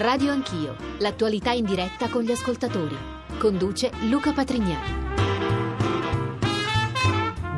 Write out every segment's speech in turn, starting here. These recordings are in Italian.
Radio Anch'io, l'attualità in diretta con gli ascoltatori. Conduce Luca Patrignani.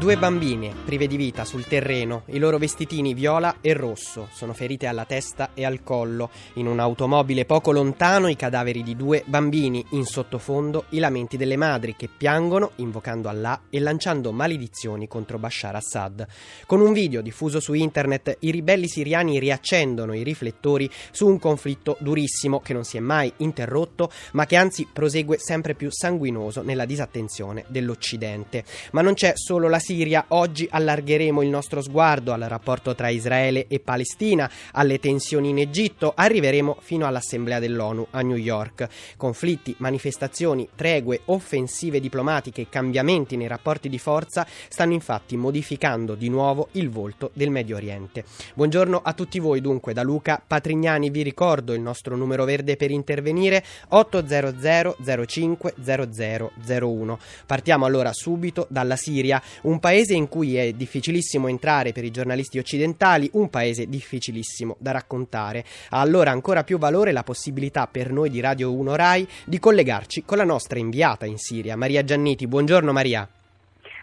Due bambine prive di vita sul terreno, i loro vestitini viola e rosso, sono ferite alla testa e al collo. In un'automobile poco lontano i cadaveri di due bambini, in sottofondo i lamenti delle madri che piangono invocando Allah e lanciando maledizioni contro Bashar Assad. Con un video diffuso su internet i ribelli siriani riaccendono i riflettori su un conflitto durissimo che non si è mai interrotto ma che anzi prosegue sempre più sanguinoso nella disattenzione dell'Occidente. Ma non c'è solo la Siria Siria, oggi allargheremo il nostro sguardo al rapporto tra Israele e Palestina, alle tensioni in Egitto, arriveremo fino all'Assemblea dell'ONU a New York. Conflitti, manifestazioni, tregue, offensive diplomatiche, cambiamenti nei rapporti di forza stanno infatti modificando di nuovo il volto del Medio Oriente. Buongiorno a tutti voi dunque da Luca Patrignani, vi ricordo il nostro numero verde per intervenire 800 05 0001. Partiamo allora subito dalla Siria, un paese in cui è difficilissimo entrare per i giornalisti occidentali, un paese difficilissimo da raccontare. Ha allora ancora più valore la possibilità per noi di Radio 1 Rai di collegarci con la nostra inviata in Siria, Maria Gianniti. Buongiorno Maria.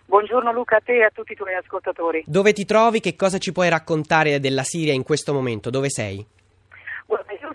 Buongiorno Luca a te e a tutti i tuoi ascoltatori. Dove ti trovi? Che cosa ci puoi raccontare della Siria in questo momento? Dove sei?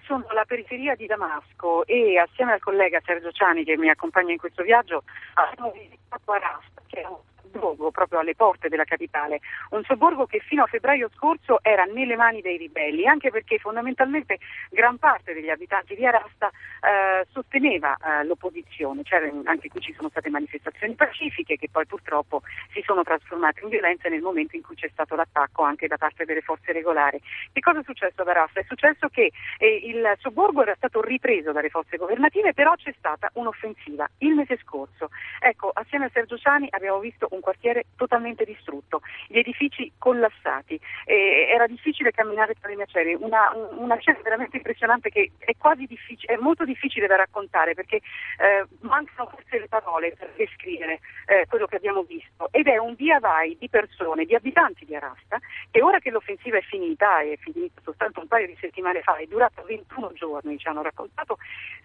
Sono alla periferia di Damasco e assieme al collega Sergio Ciani che mi accompagna in questo viaggio abbiamo visitato Arasta, che è un sobborgo proprio alle porte della capitale, un sobborgo che fino a febbraio scorso era nelle mani dei ribelli, anche perché fondamentalmente gran parte degli abitanti di Arasta eh, sosteneva eh, l'opposizione, cioè, anche qui ci sono state manifestazioni pacifiche che poi purtroppo si sono trasformate in violenza nel momento in cui c'è stato l'attacco anche da parte delle forze regolari. Che cosa è successo ad Arasta? È successo che eh, il sobborgo era stato ripreso dalle forze governative, però c'è stata un'offensiva il mese scorso. Ecco, assieme a Sergio Ciani abbiamo visto un quartiere totalmente distrutto, gli edifici collassati, eh, era difficile camminare tra le macerie, una, una scena veramente impressionante che è quasi difficile, è molto difficile da raccontare perché eh, mancano forse le parole per descrivere eh, quello che abbiamo visto. Ed è un via vai di persone, di abitanti di Arasta che ora che l'offensiva è finita, è finita soltanto un paio di settimane fa, è durata 21 giorni, ci hanno raccontato,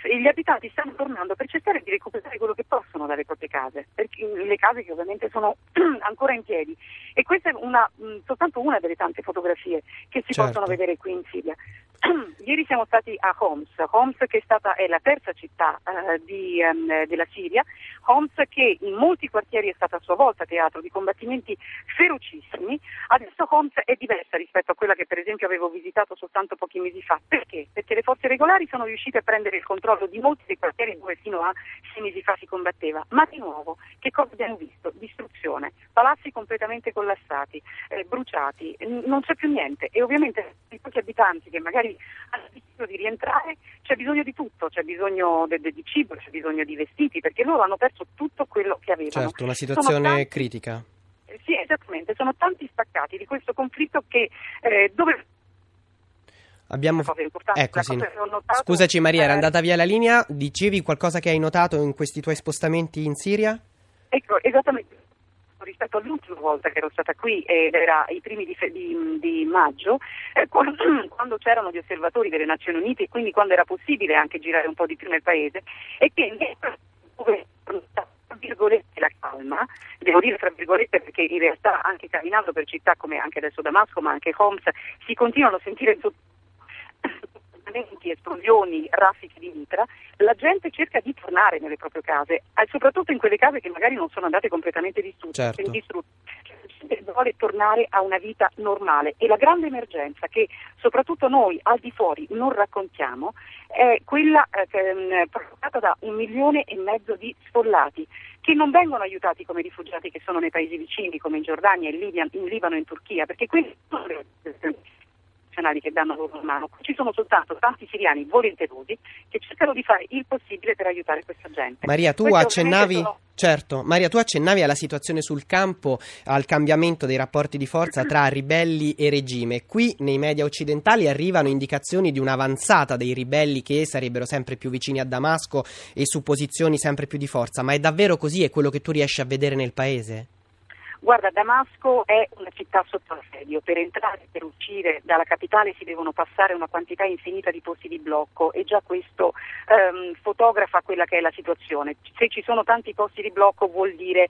gli abitanti stanno tornando per cercare di recuperare quello che possono dalle proprie case, perché, le case che ovviamente sono ancora in piedi. E questa è una, mh, soltanto una delle tante fotografie che si certo. possono vedere qui in Siria. Ieri siamo stati a Homs, Homs che è, stata, è la terza città uh, di, um, della Siria, Homs che in molti quartieri è stata a sua volta teatro di combattimenti ferocissimi, adesso Homs è diversa rispetto a quella che per esempio avevo visitato soltanto pochi mesi fa. Perché? Perché le forze regolari sono riuscite a prendere il controllo di molti dei quartieri dove fino a sei mesi fa si combatteva, ma di nuovo che cosa abbiamo visto? Distruzione, palazzi completamente collassati, eh, bruciati, n- non c'è più niente. E ovviamente i pochi abitanti che magari hanno deciso di rientrare c'è bisogno di tutto, c'è bisogno de- de- di cibo, c'è bisogno di vestiti perché loro hanno perso tutto quello che avevano. Certo, una situazione tanti... critica. Sì, esattamente, sono tanti spaccati di questo conflitto che eh, dove Abbiamo... Ecco, sì. notato... Scusaci Maria, era andata via la linea, dicevi qualcosa che hai notato in questi tuoi spostamenti in Siria? Ecco, esattamente rispetto all'ultima volta che ero stata qui ed era i primi di, di, di maggio, eh, quando, quando, c'erano gli osservatori delle Nazioni Unite e quindi quando era possibile anche girare un po' di più nel paese e che dove la calma, devo dire tra virgolette perché in realtà anche camminando per città come anche adesso Damasco ma anche Homs si continuano a sentire sotto esplosioni, raffiche di mitra, la gente cerca di tornare nelle proprie case, e soprattutto in quelle case che magari non sono andate completamente distrutte. Certo. distrutte. La gente vuole tornare a una vita normale e la grande emergenza che soprattutto noi al di fuori non raccontiamo è quella eh, provocata da un milione e mezzo di sfollati che non vengono aiutati come rifugiati che sono nei paesi vicini come in Giordania, in, Libia, in Libano e in Turchia, perché quelli sono le internazionali che danno loro una mano, ci sono soltanto tanti siriani volenterosi che cercano di fare il possibile per aiutare questa gente. Maria, tu Queste accennavi... Sono... Certo, Maria, tu accennavi alla situazione sul campo, al cambiamento dei rapporti di forza tra ribelli e regime. Qui nei media occidentali arrivano indicazioni di un'avanzata dei ribelli che sarebbero sempre più vicini a Damasco e su posizioni sempre più di forza, ma è davvero così? È quello che tu riesci a vedere nel paese? Guarda, Damasco è una città sotto assedio, per entrare e per uscire dalla capitale si devono passare una quantità infinita di posti di blocco e già questo ehm, fotografa quella che è la situazione. Se ci sono tanti posti di blocco vuol dire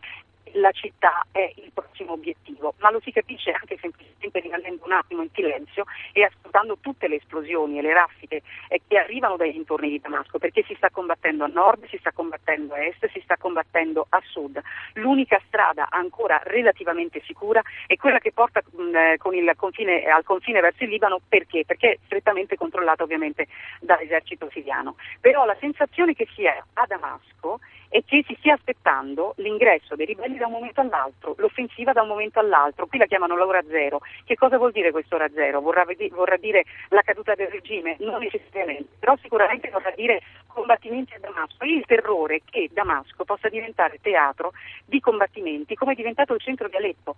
la città è il prossimo obiettivo, ma lo si capisce anche semplicemente rimanendo un attimo in silenzio e ascoltando tutte le esplosioni e le raffiche eh, che arrivano dai dintorni di Damasco, perché si sta combattendo a nord, si sta combattendo a est, si sta combattendo a sud. L'unica strada ancora relativamente sicura è quella che porta mm, eh, confine, al confine verso il Libano, perché? Perché è strettamente controllata ovviamente dall'esercito siriano. Però la sensazione che si è a Damasco e che si stia aspettando l'ingresso dei ribelli da un momento all'altro, l'offensiva da un momento all'altro. Qui la chiamano l'ora zero. Che cosa vuol dire quest'ora zero? Vorrà, vorrà dire la caduta del regime? Non necessariamente, però sicuramente vorrà dire combattimenti a Damasco e il terrore che Damasco possa diventare teatro di combattimenti come è diventato il centro di Aleppo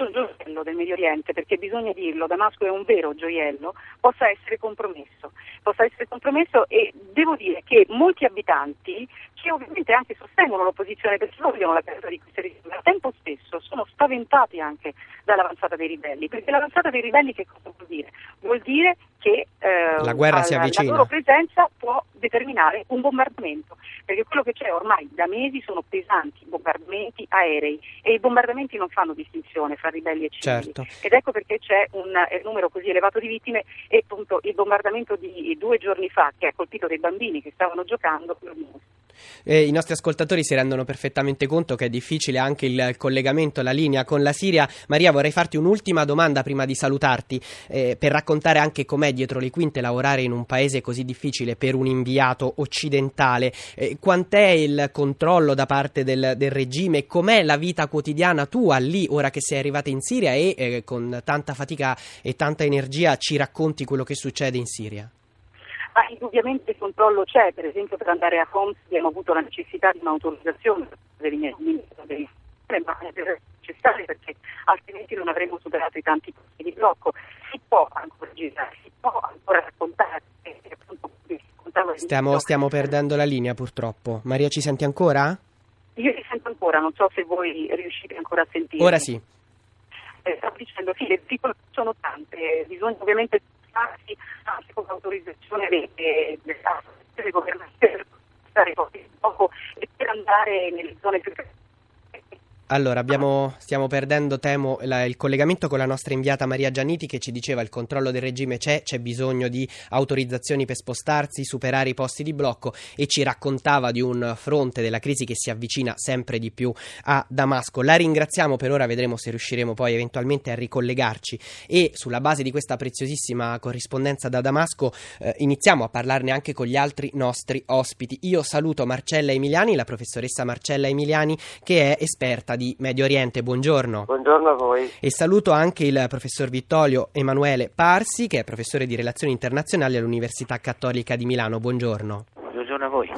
questo gioiello del Medio Oriente, perché bisogna dirlo, Damasco è un vero gioiello, possa essere compromesso. Possa essere compromesso e devo dire che molti abitanti, che ovviamente anche sostengono l'opposizione perché vogliono la caduta di queste regime, al tempo stesso sono spaventati anche dall'avanzata dei ribelli, perché l'avanzata dei ribelli che cosa vuol dire? Vuol dire che eh, la, guerra si avvicina. la loro presenza può determinare un bombardamento, perché quello che c'è ormai da mesi sono pesanti bombardamenti aerei e i bombardamenti non fanno distinzione fra ribelli e civili. Certo. Ed ecco perché c'è un eh, numero così elevato di vittime e appunto il bombardamento di due giorni fa che ha colpito dei bambini che stavano giocando lo dimostra. Eh, I nostri ascoltatori si rendono perfettamente conto che è difficile anche il collegamento, la linea con la Siria. Maria, vorrei farti un'ultima domanda prima di salutarti, eh, per raccontare anche com'è dietro le quinte lavorare in un paese così difficile per un inviato occidentale. Eh, quant'è il controllo da parte del, del, regime? Com'è la vita quotidiana tua lì, ora che sei arrivata in Siria e eh, con tanta fatica e tanta energia ci racconti quello che succede in Siria? Ma indubbiamente il controllo c'è, per esempio per andare a Homs abbiamo avuto la necessità di un'autorizzazione del ministro ma è necessario perché altrimenti non avremmo superato i tanti punti di blocco. Si può ancora girare, si può ancora raccontare. Stiamo, stiamo perdendo la linea purtroppo. Maria ci senti ancora? Io ti sento ancora, non so se voi riuscite ancora a sentire. Ora sì. Eh, stavo dicendo, sì, le difficoltà sono tante, bisogna ovviamente spostarsi anche con l'autorizzazione delle, governazioni per stare poco e per andare nelle zone più allora, abbiamo, stiamo perdendo, temo, la, il collegamento con la nostra inviata Maria Gianniti che ci diceva il controllo del regime c'è, c'è bisogno di autorizzazioni per spostarsi, superare i posti di blocco e ci raccontava di un fronte della crisi che si avvicina sempre di più a Damasco. La ringraziamo per ora, vedremo se riusciremo poi eventualmente a ricollegarci e sulla base di questa preziosissima corrispondenza da Damasco eh, iniziamo a parlarne anche con gli altri nostri ospiti. Io saluto Marcella Emiliani, la professoressa Marcella Emiliani che è esperta di Medio Oriente. Buongiorno. Buongiorno a voi. E saluto anche il professor Vittorio Emanuele Parsi, che è professore di relazioni internazionali all'Università Cattolica di Milano. Buongiorno buongiorno a voi.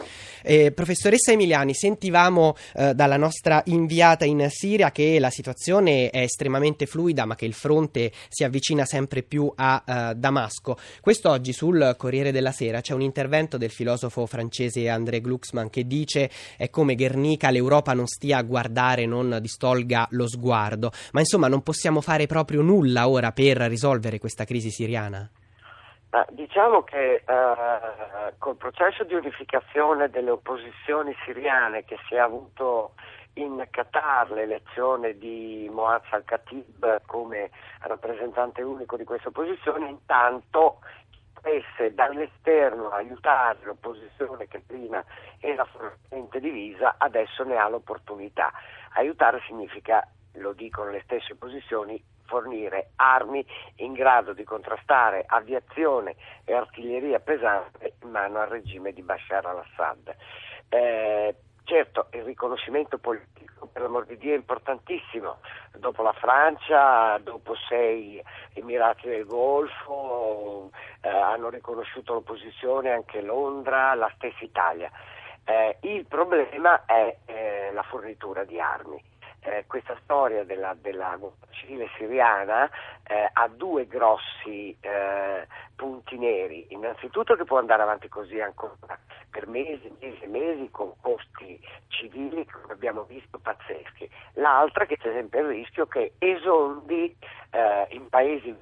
Eh, professoressa Emiliani, sentivamo eh, dalla nostra inviata in Siria che la situazione è estremamente fluida, ma che il fronte si avvicina sempre più a uh, Damasco. Quest'oggi sul Corriere della Sera c'è un intervento del filosofo francese André Glucksmann che dice è come Guernica l'Europa non stia a guardare, non distolga lo sguardo. Ma insomma non possiamo fare proprio nulla ora per risolvere questa crisi siriana? Diciamo che eh, col processo di unificazione delle opposizioni siriane che si è avuto in Qatar l'elezione di Moaz al-Khatib come rappresentante unico di questa opposizione, intanto potesse dall'esterno aiutare l'opposizione che prima era fortemente divisa, adesso ne ha l'opportunità. Aiutare significa, lo dicono le stesse opposizioni, fornire armi in grado di contrastare aviazione e artiglieria pesante in mano al regime di Bashar al-Assad. Eh, certo, il riconoscimento politico per l'amor di Dio è importantissimo. Dopo la Francia, dopo sei Emirati del Golfo, eh, hanno riconosciuto l'opposizione anche Londra, la stessa Italia. Eh, il problema è eh, la fornitura di armi eh, questa storia della, della civile siriana eh, ha due grossi eh, punti neri. Innanzitutto che può andare avanti così ancora per mesi, mesi e mesi con costi civili, come abbiamo visto, pazzeschi. L'altra che c'è sempre il rischio che esondi eh, in paesi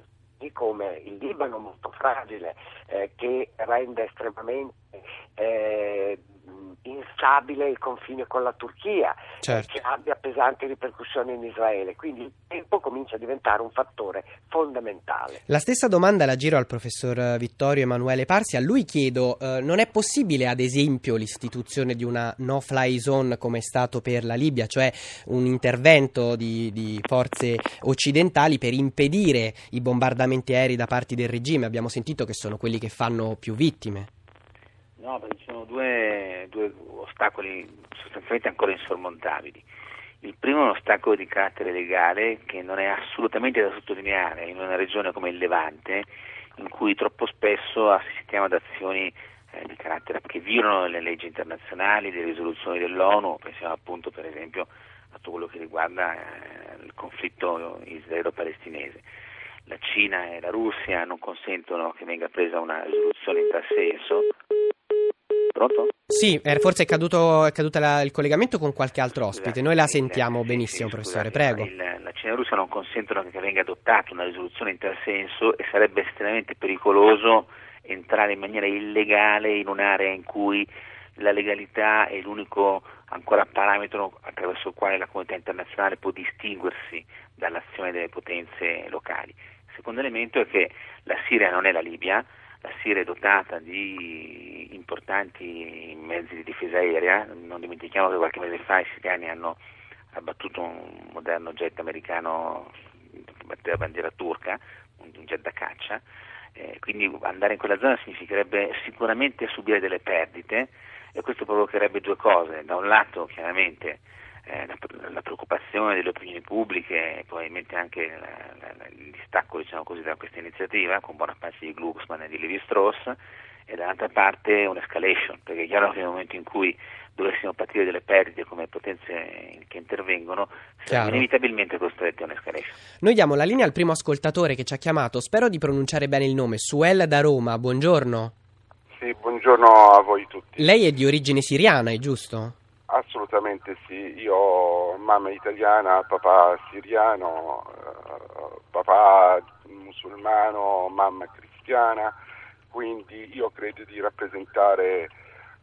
come il Libano molto fragile, eh, che rende estremamente eh, instabile il confine con la Turchia, certo. che abbia pesanti ripercussioni in Israele. Quindi il tempo comincia a diventare un fattore fondamentale. La stessa domanda la giro al professor Vittorio Emanuele Parsi. A lui chiedo: eh, non è possibile, ad esempio, l'istituzione di una no-fly zone come è stato per la Libia, cioè un intervento di, di forze occidentali per impedire i bombardamenti aerei da parte del regime? Abbiamo sentito che sono quelli che fanno più vittime. No, perché ci sono due, due ostacoli sostanzialmente ancora insormontabili. Il primo è un ostacolo di carattere legale che non è assolutamente da sottolineare in una regione come il Levante, in cui troppo spesso assistiamo ad azioni eh, di carattere che violano le leggi internazionali, le risoluzioni dell'ONU, pensiamo appunto per esempio a tutto quello che riguarda eh, il conflitto israelo-palestinese. La Cina e la Russia non consentono che venga presa una risoluzione in tal senso, Pronto? Sì, eh, forse è caduto, è caduto la, il collegamento con qualche altro ospite. Noi la sentiamo benissimo, professore, prego. La Cina la Russia non consentono che venga adottata una risoluzione in tal senso e sarebbe estremamente pericoloso entrare in maniera illegale in un'area in cui la legalità è l'unico ancora parametro attraverso il quale la comunità internazionale può distinguersi dall'azione delle potenze locali. Il secondo elemento è che la Siria non è la Libia, la Siria è dotata di importanti mezzi di difesa aerea, non dimentichiamo che qualche mese fa i siriani hanno abbattuto un moderno jet americano che batteva bandiera turca, un jet da caccia, eh, quindi andare in quella zona significherebbe sicuramente subire delle perdite e questo provocherebbe due cose, da un lato chiaramente eh, la, la, preoccupazione delle opinioni pubbliche e probabilmente anche la, la, il distacco diciamo così, da questa iniziativa con buona parte di Glucksmann e di Levi Strauss e dall'altra parte un'escalation, perché è chiaro che nel momento in cui dovessimo partire delle perdite come potenze che intervengono, siamo inevitabilmente costretti a un'escalation. Noi diamo la linea al primo ascoltatore che ci ha chiamato, spero di pronunciare bene il nome, Suel da Roma, buongiorno. Sì, buongiorno a voi tutti. Lei è di origine siriana, è giusto? Assolutamente sì, io mamma italiana, papà siriano, eh, papà musulmano, mamma cristiana, quindi io credo di rappresentare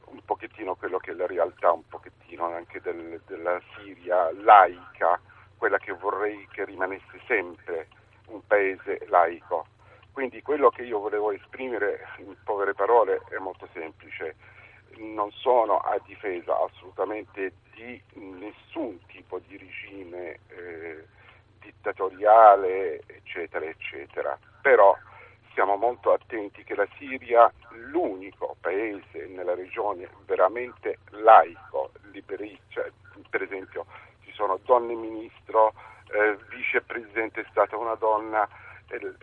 un pochettino quello che è la realtà, un pochettino anche del, della Siria laica, quella che vorrei che rimanesse sempre un paese laico. Quindi quello che io volevo esprimere in povere parole è molto semplice non sono a difesa assolutamente di nessun tipo di regime eh, dittatoriale, eccetera, eccetera. Però siamo molto attenti che la Siria, l'unico paese nella regione veramente laico, liberista, cioè, per esempio ci sono donne ministro, eh, vicepresidente è stata una donna, eh,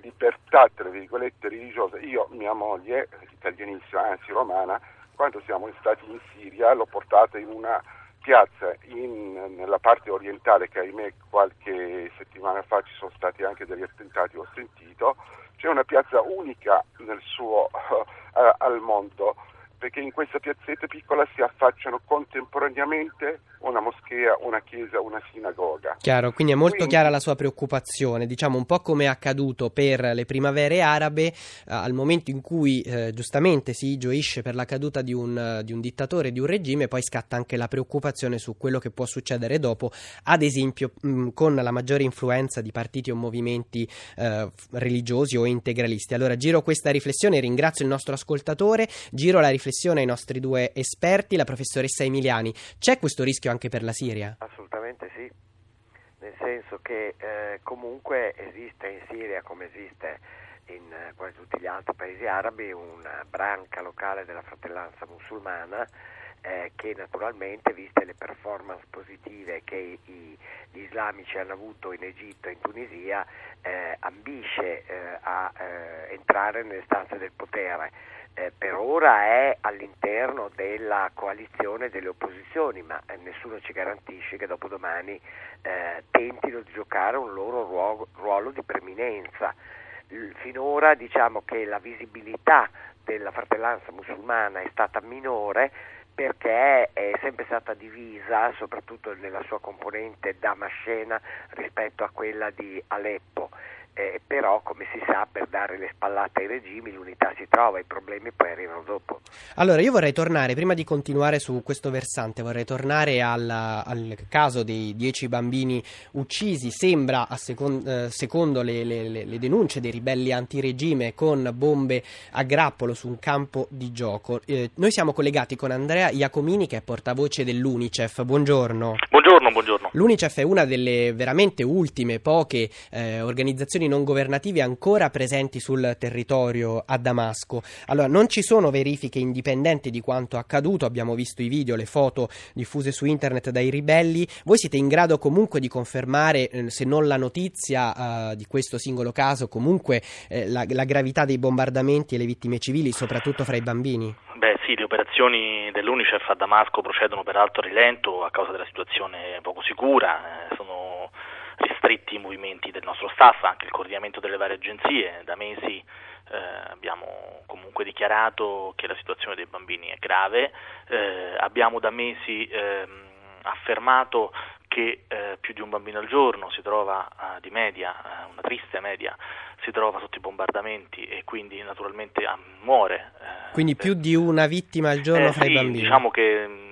libertà tra virgolette religiosa. Io, mia moglie, italianissima, anzi romana, quando siamo stati in Siria l'ho portata in una piazza in, nella parte orientale che ahimè qualche settimana fa ci sono stati anche degli attentati, ho sentito, c'è una piazza unica suo, uh, al mondo perché in questa piazzetta piccola si affacciano contemporaneamente una moschea, una chiesa, una sinagoga. Chiaro, quindi è molto quindi, chiara la sua preoccupazione, diciamo un po' come è accaduto per le primavere arabe, eh, al momento in cui eh, giustamente si gioisce per la caduta di un, di un, dittatore, di un regime, poi scatta anche la preoccupazione su quello che può succedere dopo, ad esempio mh, con la maggiore influenza di partiti o movimenti eh, religiosi o integralisti. Allora giro questa riflessione, ringrazio il nostro ascoltatore, giro la riflessione ai nostri due esperti, la professoressa Emiliani. C'è questo rischio anche per la Siria? Assolutamente sì, nel senso che eh, comunque esiste in Siria come esiste in eh, quasi tutti gli altri paesi arabi una branca locale della fratellanza musulmana eh, che naturalmente, viste le performance positive che i, gli islamici hanno avuto in Egitto e in Tunisia, eh, ambisce eh, a eh, entrare nelle stanze del potere. Eh, per ora è all'interno della coalizione delle opposizioni, ma eh, nessuno ci garantisce che dopodomani tentino di giocare un loro ruolo, ruolo di preminenza. Finora diciamo che la visibilità della fratellanza musulmana è stata minore perché è sempre stata divisa, soprattutto nella sua componente damascena, rispetto a quella di Aleppo eh, però come si sa per dare le spallate ai regimi l'unità si trova, i problemi poi arrivano dopo. Allora io vorrei tornare, prima di continuare su questo versante, vorrei tornare al, al caso dei dieci bambini uccisi, sembra second, eh, secondo le, le, le, denunce dei ribelli antiregime con bombe a grappolo su un campo di gioco. Eh, noi siamo collegati con Andrea Iacomini che è portavoce dell'Unicef, buongiorno. Buongiorno, buongiorno. L'Unicef è una delle veramente ultime, poche eh, organizzazioni organizzazioni non governative ancora presenti sul territorio a Damasco. Allora, non ci sono verifiche indipendenti di quanto accaduto, abbiamo visto i video, le foto diffuse su internet dai ribelli. Voi siete in grado comunque di confermare, eh, se non la notizia eh, di questo singolo caso, comunque eh, la, la gravità dei bombardamenti e le vittime civili, soprattutto fra i bambini? Beh sì, le operazioni dell'UNICEF a Damasco procedono peraltro a rilento a causa della situazione poco sicura, eh, sono ristretti i movimenti del nostro staff, anche il coordinamento delle varie agenzie. Da mesi eh, abbiamo comunque dichiarato che la situazione dei bambini è grave, eh, abbiamo da mesi ehm, affermato che eh, più di un bambino al giorno si trova eh, di media, eh, una triste media, si trova sotto i bombardamenti e quindi naturalmente ah, muore. Eh, quindi più di una vittima al giorno fra sì, i bambini? Diciamo che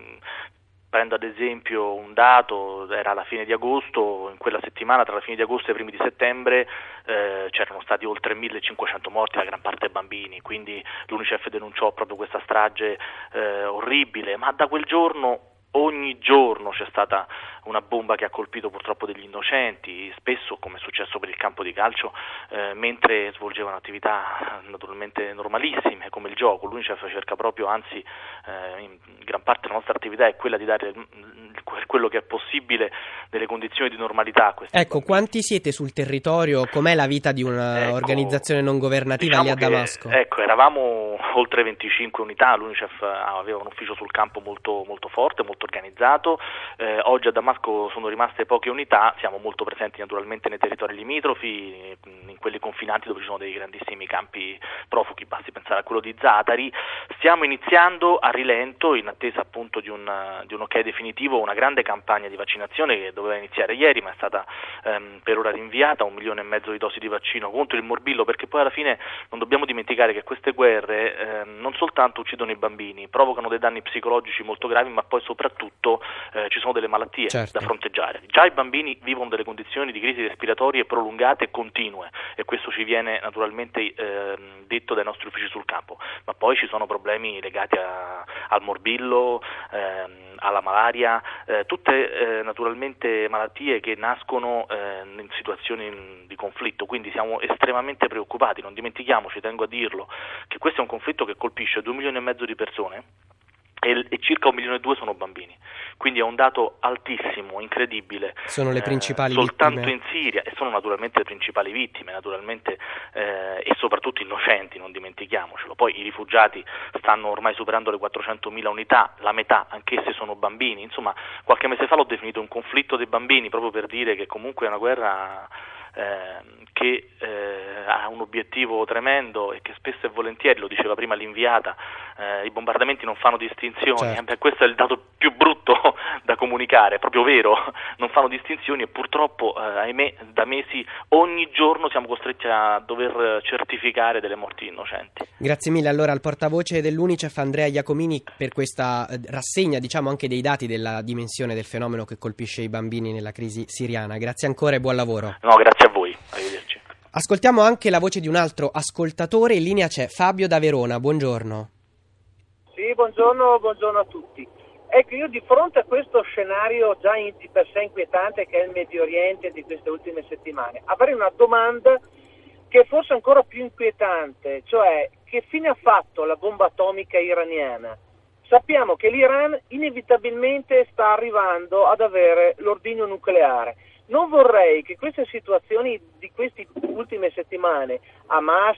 Prendo ad esempio un dato, era la fine di agosto, in quella settimana tra la fine di agosto e i primi di settembre eh, c'erano stati oltre 1500 morti, la gran parte bambini, quindi l'UNICEF denunciò proprio questa strage eh, orribile, ma da quel giorno ogni giorno c'è stata una bomba che ha colpito purtroppo degli innocenti, spesso come è successo per il campo di calcio, eh, mentre svolgevano attività naturalmente normalissime come il gioco. L'UNICEF cerca proprio, anzi eh, in gran parte della nostra attività è quella di dare quello che è possibile delle condizioni di normalità. A ecco, bambini. quanti siete sul territorio? Com'è la vita di un'organizzazione ecco, non governativa diciamo lì a Damasco? Che, ecco, eravamo oltre 25 unità, l'UNICEF aveva un ufficio sul campo molto, molto forte, molto organizzato, eh, oggi a Damasco sono rimaste poche unità, siamo molto presenti naturalmente nei territori limitrofi, in quelli confinanti dove ci sono dei grandissimi campi profughi, basti pensare a quello di Zatari, stiamo iniziando a rilento in attesa appunto di un, di un ok definitivo una grande campagna di vaccinazione che doveva iniziare ieri ma è stata ehm, per ora rinviata, un milione e mezzo di dosi di vaccino contro il morbillo perché poi alla fine non dobbiamo dimenticare che queste guerre ehm, non soltanto uccidono i bambini, provocano dei danni psicologici molto gravi ma poi soprattutto eh, ci sono delle malattie certo. Da fronteggiare. Già i bambini vivono delle condizioni di crisi respiratorie prolungate e continue e questo ci viene naturalmente eh, detto dai nostri uffici sul campo, ma poi ci sono problemi legati a, al morbillo, ehm, alla malaria, eh, tutte eh, naturalmente malattie che nascono eh, in situazioni di conflitto, quindi siamo estremamente preoccupati, non dimentichiamoci, tengo a dirlo, che questo è un conflitto che colpisce 2 milioni e mezzo di persone e, e circa un milione e due sono bambini. Quindi è un dato altissimo, incredibile. Sono le principali eh, soltanto vittime. in Siria e sono naturalmente le principali vittime, naturalmente eh, e soprattutto innocenti, non dimentichiamocelo. Poi i rifugiati stanno ormai superando le 400.000 unità, la metà anch'esse sono bambini. Insomma, qualche mese fa l'ho definito un conflitto dei bambini proprio per dire che comunque è una guerra eh, che eh, ha un obiettivo tremendo e che spesso e volentieri, lo diceva prima l'inviata, eh, i bombardamenti non fanno distinzioni, certo. Beh, questo è il dato più brutto da comunicare, è proprio vero, non fanno distinzioni e purtroppo, eh, ahimè, da mesi ogni giorno siamo costretti a dover certificare delle morti innocenti. Grazie mille allora al portavoce dell'Unicef Andrea Iacomini per questa eh, rassegna diciamo anche dei dati della dimensione del fenomeno che colpisce i bambini nella crisi siriana. Grazie ancora e buon lavoro. No, grazie a voi, arrivederci. Ascoltiamo anche la voce di un altro ascoltatore, in linea c'è Fabio da Verona, buongiorno. Sì, buongiorno, buongiorno a tutti. Ecco, io di fronte a questo scenario già in, di per sé inquietante che è il Medio Oriente di queste ultime settimane, avrei una domanda che è forse ancora più inquietante, cioè che fine ha fatto la bomba atomica iraniana? sappiamo che l'Iran inevitabilmente sta arrivando ad avere l'ordigno nucleare. Non vorrei che queste situazioni di queste ultime settimane, Hamas,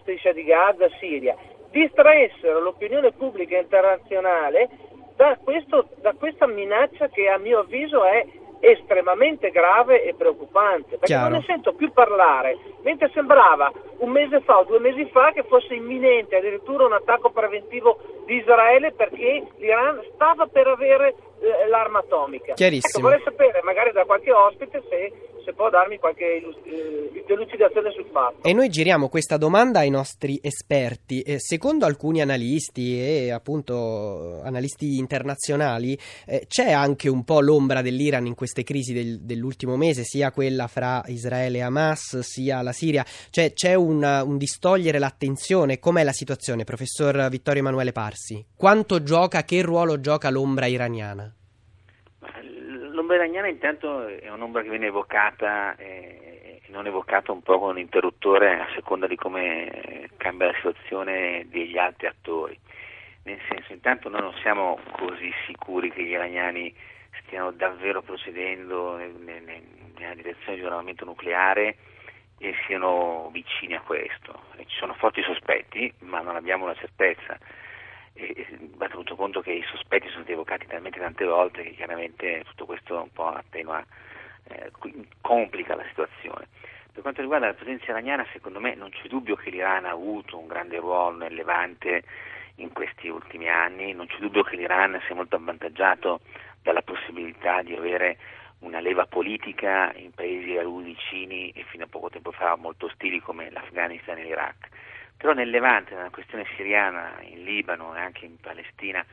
Striscia di Gaza, Siria, distraessero l'opinione pubblica internazionale da, questo, da questa minaccia che a mio avviso è estremamente grave e preoccupante, perché Chiaro. non ne sento più parlare, mentre sembrava un mese fa o due mesi fa che fosse imminente addirittura un attacco preventivo di Israele perché l'Iran stava per avere l'arma atomica. Chiarissimo. Ecco, vorrei sapere magari da qualche ospite se, se può darmi qualche eh, delucidazione sul fatto. E noi giriamo questa domanda ai nostri esperti. Eh, secondo alcuni analisti e appunto analisti internazionali, eh, c'è anche un po' l'ombra dell'Iran in queste crisi del- dell'ultimo mese, sia quella fra Israele e Hamas, sia la Siria. Cioè c'è un, un distogliere l'attenzione. Com'è la situazione, professor Vittorio Emanuele Parsi? Quanto gioca, che ruolo gioca l'ombra iraniana? L'ombra iraniana intanto è un'ombra che viene evocata eh, e non evocata un po' con un interruttore a seconda di come cambia la situazione degli altri attori. Nel senso, intanto noi non siamo così sicuri che gli iraniani stiano davvero procedendo ne- ne- ne- nella direzione di un armamento nucleare e siano vicini a questo. Ci sono forti sospetti, ma non abbiamo una certezza. Va tenuto conto che i sospetti sono stati evocati talmente tante volte che chiaramente tutto questo un po' attenua, eh, complica la situazione. Per quanto riguarda la presenza iraniana, secondo me non c'è dubbio che l'Iran ha avuto un grande ruolo nel Levante in questi ultimi anni, non c'è dubbio che l'Iran si è molto avvantaggiato dalla possibilità di avere una leva politica in paesi a lui vicini e fino a poco tempo fa molto ostili come l'Afghanistan e l'Iraq. Però nel Levante, nella questione siriana, in Libano e anche in Palestina,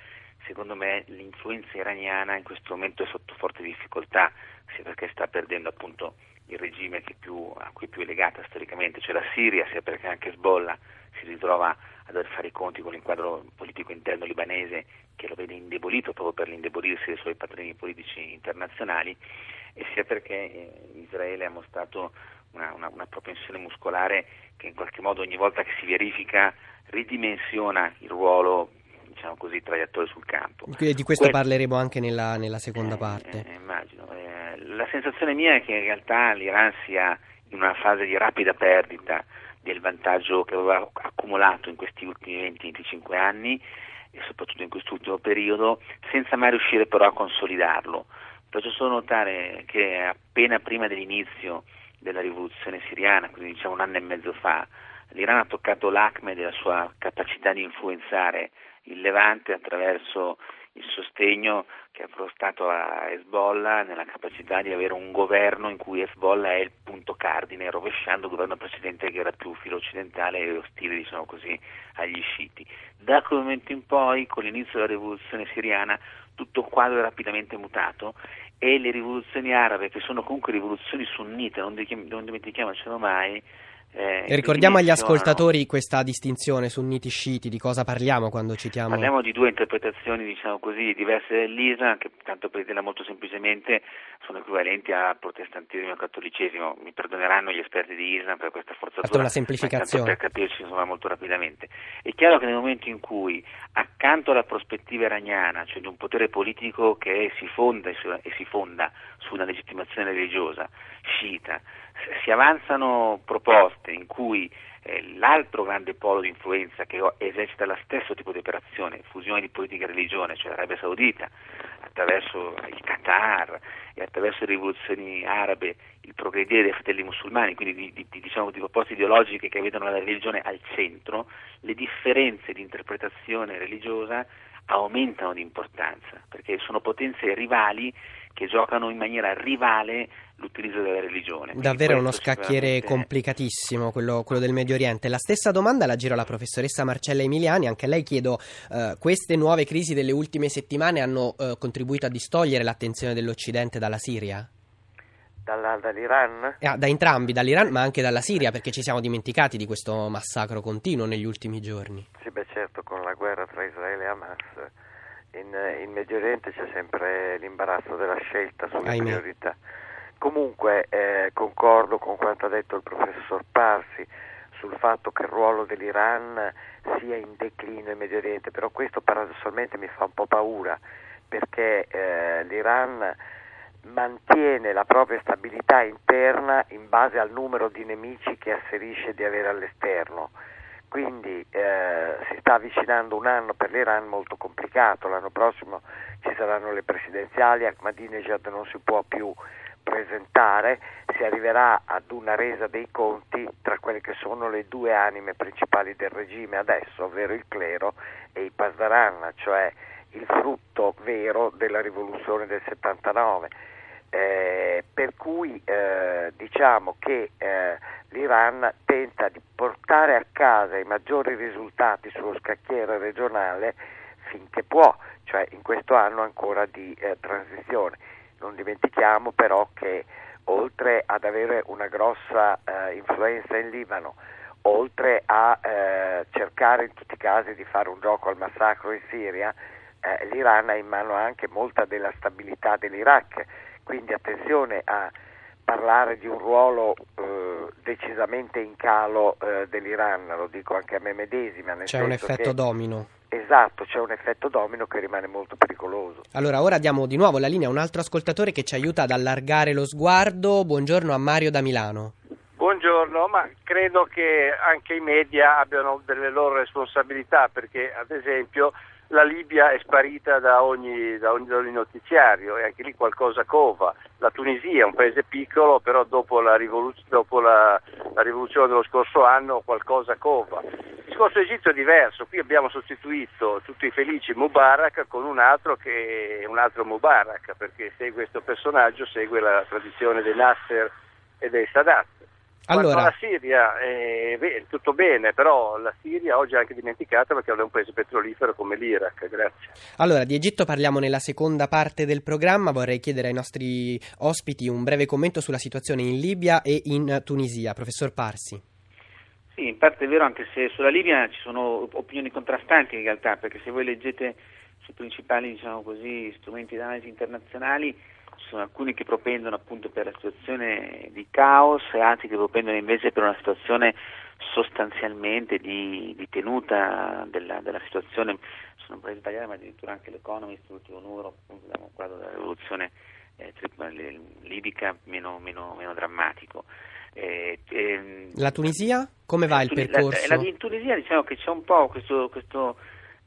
secondo me l'influenza iraniana in questo momento è sotto forte difficoltà, sia perché sta perdendo appunto il regime più, a cui più è legata storicamente, cioè la Siria, sia perché anche Hezbollah si ritrova a dover fare i conti con l'inquadro politico interno libanese che lo vede indebolito proprio per l'indebolirsi dei suoi patroni politici internazionali e sia perché eh, Israele ha mostrato una, una, una propensione muscolare che in qualche modo ogni volta che si verifica ridimensiona il ruolo diciamo così tra gli attori sul campo. Quindi Di questo Que- parleremo anche nella, nella seconda eh, parte. eh, immagino. Eh, la sensazione mia è che in realtà l'Iran sia in una fase di rapida perdita del vantaggio che aveva accumulato in questi ultimi 20-25 anni e soprattutto in quest'ultimo periodo, senza mai riuscire però a consolidarlo. Faccio solo notare che appena prima dell'inizio della rivoluzione siriana, quindi diciamo un anno e mezzo fa, l'Iran ha toccato l'acme della sua capacità di influenzare il Levante attraverso il sostegno che ha prestato a Hezbollah nella capacità di avere un governo in cui Hezbollah è il punto cardine, rovesciando il governo precedente che era più filo occidentale e ostile, diciamo così, agli sciiti. Da quel momento in poi, con l'inizio della rivoluzione siriana, tutto il quadro è rapidamente mutato e le rivoluzioni arabe, che sono comunque rivoluzioni sunnite, non, di- non dimentichiamocelo mai, eh, E ricordiamo agli ascoltatori questa distinzione sunniti sciiti, di cosa parliamo quando citiamo... Parliamo di due interpretazioni, diciamo così, diverse dell'Islam, che tanto per dirla molto semplicemente sono equivalenti al protestantismo e cattolicesimo. Mi perdoneranno gli esperti di Islam per questa forzatura. Fatto una semplificazione. Per capirci insomma, molto rapidamente. È chiaro che nel momento in cui, accanto alla prospettiva iraniana, cioè di un potere politico che si fonda e si fonda su una legittimazione religiosa sciita, si avanzano proposte in cui eh, l'altro grande polo di influenza che esercita lo stesso tipo di operazione, fusione di politica e religione, cioè l'Arabia Saudita, attraverso il Qatar e attraverso le rivoluzioni arabe, il progredire dei fratelli musulmani, quindi di, di- di- diciamo, di proposte ideologiche che vedono la religione al centro, le differenze di interpretazione religiosa aumentano di importanza, perché sono potenze rivali che giocano in maniera rivale l'utilizzo della religione. Davvero uno scacchiere complicatissimo quello, quello del Medio Oriente. La stessa domanda la giro alla professoressa Marcella Emiliani. Anche a lei chiedo: eh, queste nuove crisi delle ultime settimane hanno eh, contribuito a distogliere l'attenzione dell'Occidente dalla Siria? Dalla- dall'Iran? Ah, da entrambi, dall'Iran ma anche dalla Siria, perché ci siamo dimenticati di questo massacro continuo negli ultimi giorni. Sì, beh certo, con la guerra tra Israele e Hamas in, in Medio Oriente c'è sempre l'imbarazzo della scelta sulle Ahimè. priorità. Comunque eh, concordo con quanto ha detto il professor Parsi sul fatto che il ruolo dell'Iran sia in declino in Medio Oriente, però questo paradossalmente mi fa un po' paura perché eh, l'Iran mantiene la propria stabilità interna in base al numero di nemici che asserisce di avere all'esterno. Quindi eh, si sta avvicinando un anno per l'Iran molto complicato, l'anno prossimo ci saranno le presidenziali, Ahmadinejad non si può più presentare, si arriverà ad una resa dei conti tra quelle che sono le due anime principali del regime adesso, ovvero il clero e i Pasdaran, cioè il frutto vero della rivoluzione del 79. Eh, per cui eh, diciamo che eh, l'Iran tenta di portare a casa i maggiori risultati sullo scacchiere regionale finché può, cioè in questo anno ancora di eh, transizione. Non dimentichiamo però che oltre ad avere una grossa eh, influenza in Libano, oltre a eh, cercare in tutti i casi di fare un gioco al massacro in Siria, eh, l'Iran ha in mano anche molta della stabilità dell'Iraq, quindi attenzione a parlare di un ruolo eh, decisamente in calo eh, dell'Iran, lo dico anche a me medesima. C'è un effetto che, domino. Esatto, c'è un effetto domino che rimane molto pericoloso. Allora, ora diamo di nuovo la linea a un altro ascoltatore che ci aiuta ad allargare lo sguardo. Buongiorno a Mario da Milano. Buongiorno, ma credo che anche i media abbiano delle loro responsabilità perché, ad esempio, la Libia è sparita da ogni, da, ogni, da ogni, notiziario e anche lì qualcosa cova. La Tunisia è un paese piccolo, però dopo, la, rivoluz- dopo la, la, rivoluzione dello scorso anno qualcosa cova. Il discorso Egitto è diverso, qui abbiamo sostituito tutti i felici Mubarak con un altro che è un altro Mubarak, perché segue questo personaggio, segue la tradizione dei Nasser e dei Sadat. Allora, la Siria è tutto bene, però la Siria oggi è anche dimenticata perché è un paese petrolifero come l'Iraq. Grazie. Allora, di Egitto parliamo nella seconda parte del programma. Vorrei chiedere ai nostri ospiti un breve commento sulla situazione in Libia e in Tunisia. Professor Parsi. Sì, in parte è vero, anche se sulla Libia ci sono opinioni contrastanti in realtà, perché se voi leggete sui principali diciamo così, strumenti di analisi internazionali sono alcuni che propendono appunto per la situazione di caos e altri che propendono invece per una situazione sostanzialmente di, di tenuta della, della, situazione, sono paesi italiani ma addirittura anche l'Economist, l'ultimo numero appunto da un quadro della rivoluzione eh, libica meno, meno, meno drammatico. Eh, ehm, la Tunisia? Come va il percorso? La, la, in Tunisia diciamo che c'è un po' questo, questo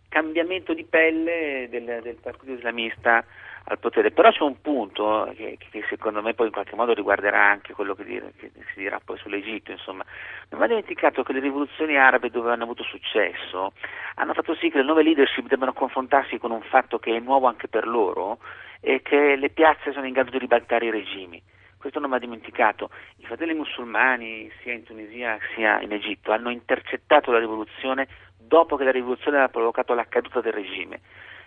cambiamento di pelle del, del partito islamista al potere. Però c'è un punto che, che, secondo me poi in qualche modo riguarderà anche quello che, dire, che, si dirà poi sull'Egitto, insomma. Non va dimenticato che le rivoluzioni arabe dove hanno avuto successo hanno fatto sì che le nuove leadership debbano confrontarsi con un fatto che è nuovo anche per loro e che le piazze sono in grado di ribaltare i regimi. Questo non va dimenticato. I fratelli musulmani, sia in Tunisia sia in Egitto, hanno intercettato la rivoluzione dopo che la rivoluzione aveva provocato la caduta del regime.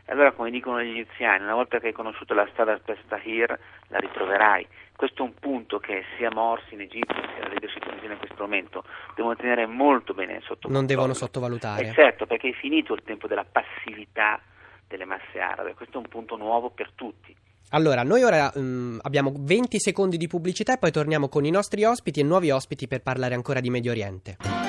E allora, come dicono gli egiziani, una volta che hai conosciuto la strada per Tahir, la ritroverai. Questo è un punto che sia Morsi in Egitto sia la leadership tunisina in questo momento devono tenere molto bene sotto Non devono sottovalutare. Eh certo, perché è finito il tempo della passività delle masse arabe. Questo è un punto nuovo per tutti. Allora, noi ora um, abbiamo 20 secondi di pubblicità e poi torniamo con i nostri ospiti e nuovi ospiti per parlare ancora di Medio Oriente.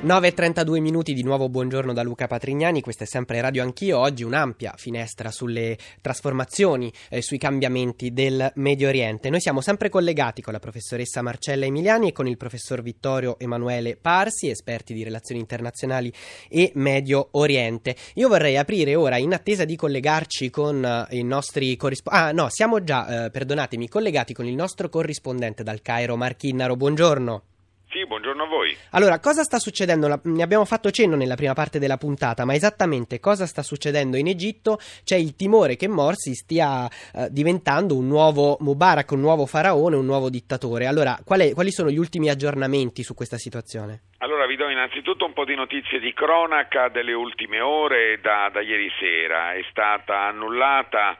9.32 minuti, di nuovo buongiorno da Luca Patrignani, questa è sempre Radio Anch'io, oggi un'ampia finestra sulle trasformazioni, eh, sui cambiamenti del Medio Oriente. Noi siamo sempre collegati con la professoressa Marcella Emiliani e con il professor Vittorio Emanuele Parsi, esperti di relazioni internazionali e Medio Oriente. Io vorrei aprire ora, in attesa di collegarci con uh, i nostri corrispondenti, ah no, siamo già, uh, perdonatemi, collegati con il nostro corrispondente dal Cairo, Marchinnaro, buongiorno. Sì, buongiorno a voi. Allora, cosa sta succedendo? Ne abbiamo fatto cenno nella prima parte della puntata, ma esattamente cosa sta succedendo in Egitto? C'è il timore che Morsi stia eh, diventando un nuovo Mubarak, un nuovo faraone, un nuovo dittatore. Allora, qual è, quali sono gli ultimi aggiornamenti su questa situazione? Allora, vi do innanzitutto un po' di notizie di cronaca delle ultime ore da, da ieri sera. È stata annullata,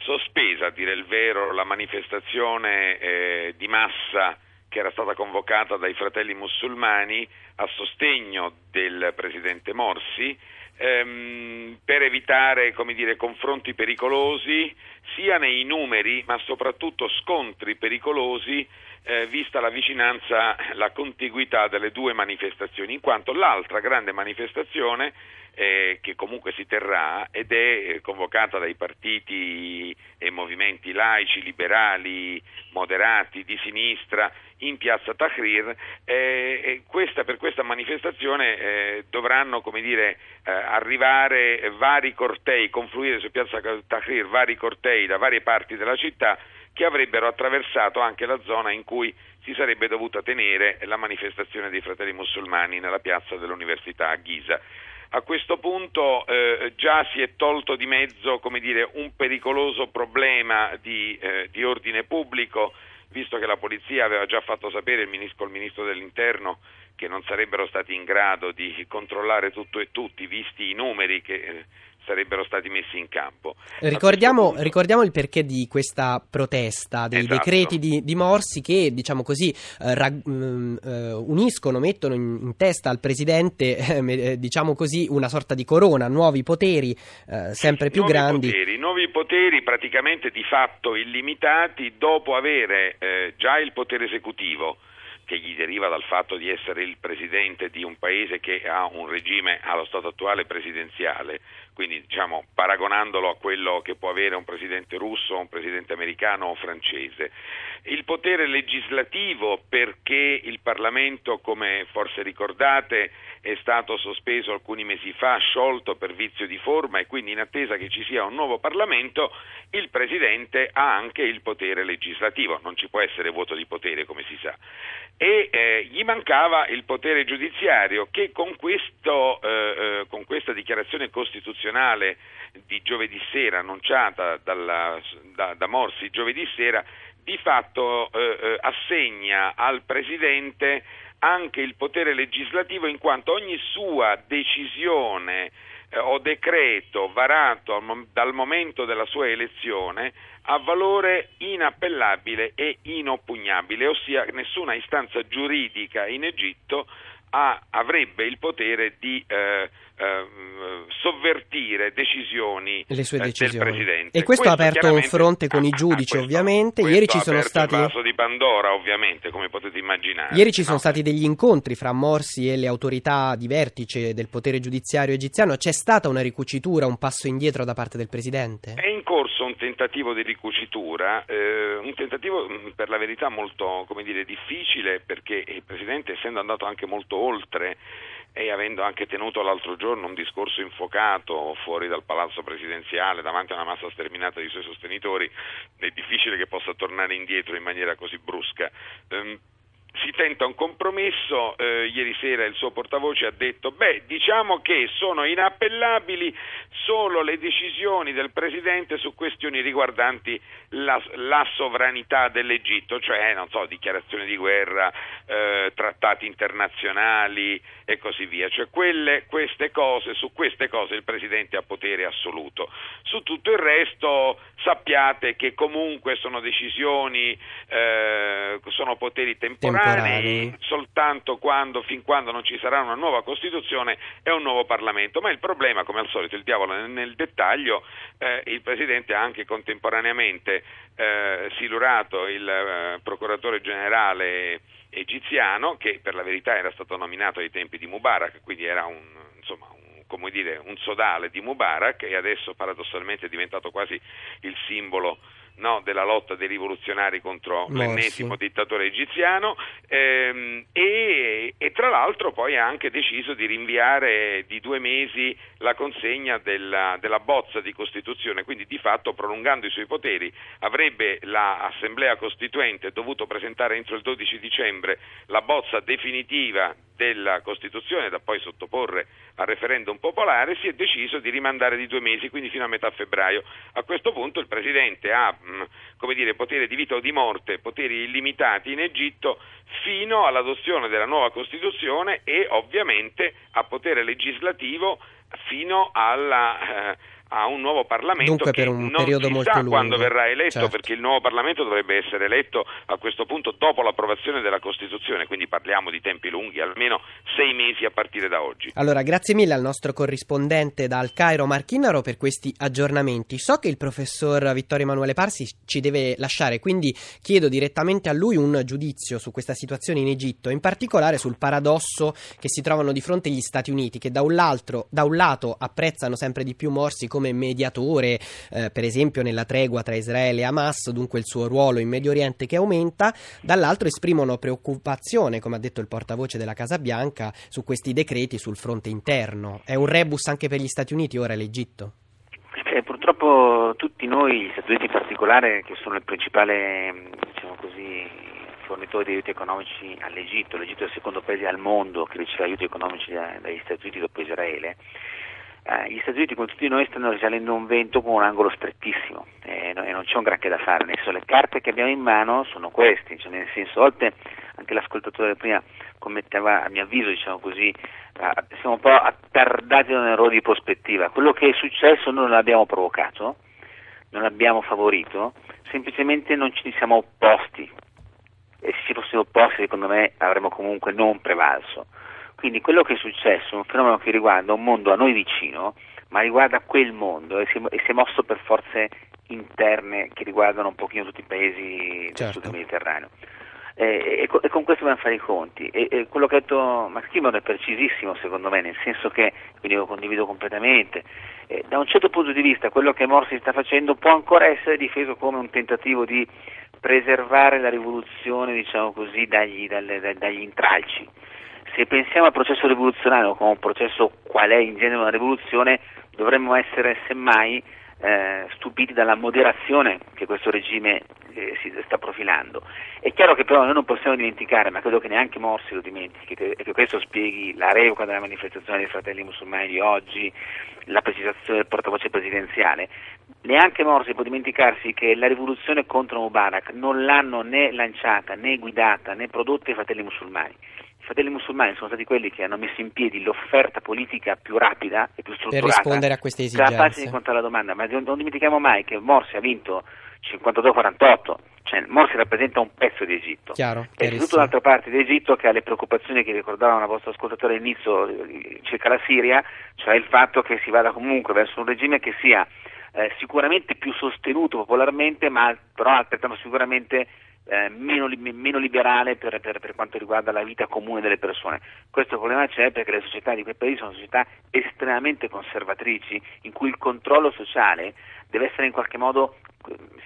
sospesa a dire il vero, la manifestazione eh, di massa che era stata convocata dai fratelli musulmani a sostegno del presidente Morsi ehm, per evitare dire, confronti pericolosi sia nei numeri ma soprattutto scontri pericolosi eh, vista la vicinanza, la contiguità delle due manifestazioni, in quanto l'altra grande manifestazione eh, che comunque si terrà ed è convocata dai partiti e movimenti laici, liberali, moderati, di sinistra in piazza Tahrir. Eh, questa, per questa manifestazione eh, dovranno dire, eh, arrivare vari cortei, confluire su piazza Tahrir vari cortei da varie parti della città che avrebbero attraversato anche la zona in cui si sarebbe dovuta tenere la manifestazione dei fratelli musulmani nella piazza dell'università a Ghisa. A questo punto eh, già si è tolto di mezzo dire, un pericoloso problema di, eh, di, ordine pubblico, visto che la polizia aveva già fatto sapere il ministro, il ministro dell'interno che non sarebbero stati in grado di controllare tutto e tutti, visti i numeri che eh, sarebbero stati messi in campo. Ricordiamo, punto... ricordiamo, il perché di questa protesta, dei esatto. decreti di, di, Morsi che diciamo così eh, rag, mm, eh, uniscono, mettono in, in, testa al Presidente eh, diciamo così una sorta di corona, nuovi poteri eh, sempre più nuovi grandi. Poteri, nuovi poteri praticamente di fatto illimitati dopo avere eh, già il potere esecutivo che gli deriva dal fatto di essere il presidente di un paese che ha un regime allo stato attuale presidenziale, quindi diciamo paragonandolo a quello che può avere un presidente russo, un presidente americano o francese. Il potere legislativo perché il Parlamento, come forse ricordate, è stato sospeso alcuni mesi fa, sciolto per vizio di forma e quindi in attesa che ci sia un nuovo Parlamento, il Presidente ha anche il potere legislativo, non ci può essere voto di potere come si sa. E eh, gli mancava il potere giudiziario che con, questo, eh, eh con questa dichiarazione costituzionale di giovedì sera annunciata dalla, da, da Morsi giovedì sera di fatto eh, eh, assegna al Presidente anche il potere legislativo in quanto ogni sua decisione eh, o decreto varato al, dal momento della sua elezione ha valore inappellabile e inoppugnabile, ossia nessuna istanza giuridica in Egitto ha, avrebbe il potere di eh, eh, sovvertire decisioni, Le sue decisioni. del Presidente. E questo, questo ha aperto un fronte con i giudici, questo, ovviamente. Questo Ieri ci sono stati. Il vaso di Pandora, ovviamente, come potete immaginare. Ieri ci sono no? stati degli incontri fra Morsi e le autorità di vertice del potere giudiziario egiziano. C'è stata una ricucitura, un passo indietro da parte del Presidente? È in corso un tentativo di ricucitura, eh, un tentativo mm, per la verità molto dire, difficile perché il Presidente, essendo andato anche molto oltre, e avendo anche tenuto l'altro giorno un discorso infocato fuori dal palazzo presidenziale davanti a una massa sterminata di suoi sostenitori, è difficile che possa tornare indietro in maniera così brusca. Um, si tenta un compromesso, eh, ieri sera il suo portavoce ha detto beh diciamo che sono inappellabili solo le decisioni del Presidente su questioni riguardanti la, la sovranità dell'Egitto, cioè non so, dichiarazioni di guerra, eh, trattati internazionali e così via, cioè quelle, queste cose, su queste cose il Presidente ha potere assoluto. Su tutto il resto sappiate che comunque sono decisioni, eh, sono poteri temporanei, temporanei. soltanto quando, fin quando non ci sarà una nuova Costituzione e un nuovo Parlamento, ma il problema, come al solito, il diavolo nel, nel dettaglio, eh, il Presidente ha anche contemporaneamente eh, silurato il eh, procuratore generale egiziano, che per la verità era stato nominato ai tempi di Mubarak, quindi era un, insomma, un come dire, un sodale di Mubarak e adesso paradossalmente è diventato quasi il simbolo no, della lotta dei rivoluzionari contro Morsi. l'ennesimo dittatore egiziano ehm, e, e, tra l'altro poi ha anche deciso di rinviare di due mesi la consegna della, della bozza di Costituzione, quindi di fatto prolungando i suoi poteri avrebbe l'Assemblea Costituente dovuto presentare entro il 12 dicembre la bozza definitiva della Costituzione da poi sottoporre al referendum popolare, si è deciso di rimandare di due mesi, quindi fino a metà febbraio. A questo punto il Presidente ha mm, dire, potere di vita o di morte, poteri illimitati in Egitto fino all'adozione della nuova Costituzione e ovviamente a potere legislativo fino alla... Eh, a un nuovo Parlamento Dunque per un non periodo molto lungo. quando verrà eletto certo. perché il nuovo Parlamento dovrebbe essere eletto a questo punto dopo l'approvazione della Costituzione, quindi parliamo di tempi lunghi, almeno sei mesi a partire da oggi. Allora, grazie mille al nostro corrispondente dal Cairo Marchinaro per questi aggiornamenti. So che il professor Vittorio Emanuele Parsi ci deve lasciare, quindi chiedo direttamente a lui un giudizio su questa situazione in Egitto, in particolare sul paradosso che si trovano di fronte gli Stati Uniti, che da un, da un lato apprezzano sempre di più Morsi come mediatore, eh, per esempio nella tregua tra Israele e Hamas, dunque il suo ruolo in Medio Oriente che aumenta, dall'altro esprimono preoccupazione, come ha detto il portavoce della Casa Bianca, su questi decreti sul fronte interno. È un rebus anche per gli Stati Uniti ora l'Egitto? Eh, purtroppo tutti noi, gli Stati Uniti in particolare, che sono il principale diciamo così, fornitore di aiuti economici all'Egitto, l'Egitto è il secondo paese al mondo che riceve aiuti economici dagli Stati Uniti dopo Israele, gli Stati Uniti con tutti noi stanno risalendo un vento con un angolo strettissimo eh, e non c'è un granché da fare, nel senso le carte che abbiamo in mano sono queste, cioè nel senso a volte anche l'ascoltatore prima commetteva a mio avviso diciamo così, eh, siamo un po' attardati da un errore di prospettiva, quello che è successo noi non l'abbiamo provocato, non l'abbiamo favorito, semplicemente non ci siamo opposti e se ci fossimo opposti secondo me avremmo comunque non prevalso. Quindi quello che è successo è un fenomeno che riguarda un mondo a noi vicino, ma riguarda quel mondo e si, e si è mosso per forze interne che riguardano un pochino tutti i paesi del Certo. sud del Mediterraneo. E, co- e con questo dobbiamo fare i conti. E, e quello che ha detto Max Kimon è precisissimo secondo me, nel senso che, quindi lo condivido completamente, eh, da un certo punto di vista quello che Morsi sta facendo può ancora essere difeso come un tentativo di preservare la rivoluzione, diciamo così, dagli, dalle- da- dagli intralci. Se pensiamo al processo rivoluzionario come un processo qual è in genere una rivoluzione, dovremmo essere semmai eh, stupiti dalla moderazione che questo regime eh, si sta profilando. È chiaro che però noi non possiamo dimenticare, ma credo che neanche Morsi lo dimentichi, e che questo spieghi la revoca della manifestazione dei fratelli musulmani di oggi, la precisazione del portavoce presidenziale, neanche Morsi può dimenticarsi che la rivoluzione contro Mubarak non l'hanno né lanciata, né guidata, né prodotta i fratelli musulmani. I fratelli musulmani sono stati quelli che hanno messo in piedi l'offerta politica più rapida e più Per strutturata rispondere a queste capace di esigenze. incontrare la domanda, ma non dimentichiamo mai che Morsi ha vinto 52-48, cioè Morsi rappresenta un pezzo di Egitto. Chiaro, E chiarissimo. tutta un'altra parte di Egitto che ha le preoccupazioni che ricordava una vostra ascoltatore all'inizio eh, circa la Siria, cioè il fatto che si vada comunque verso un regime che sia eh, sicuramente più sostenuto popolarmente, ma però altrettanto sicuramente eh, meno, meno liberale per, per- per quanto riguarda la vita comune delle persone. Questo problema c'è perché le società di quei paesi sono società estremamente conservatrici in cui il controllo sociale deve essere in qualche modo,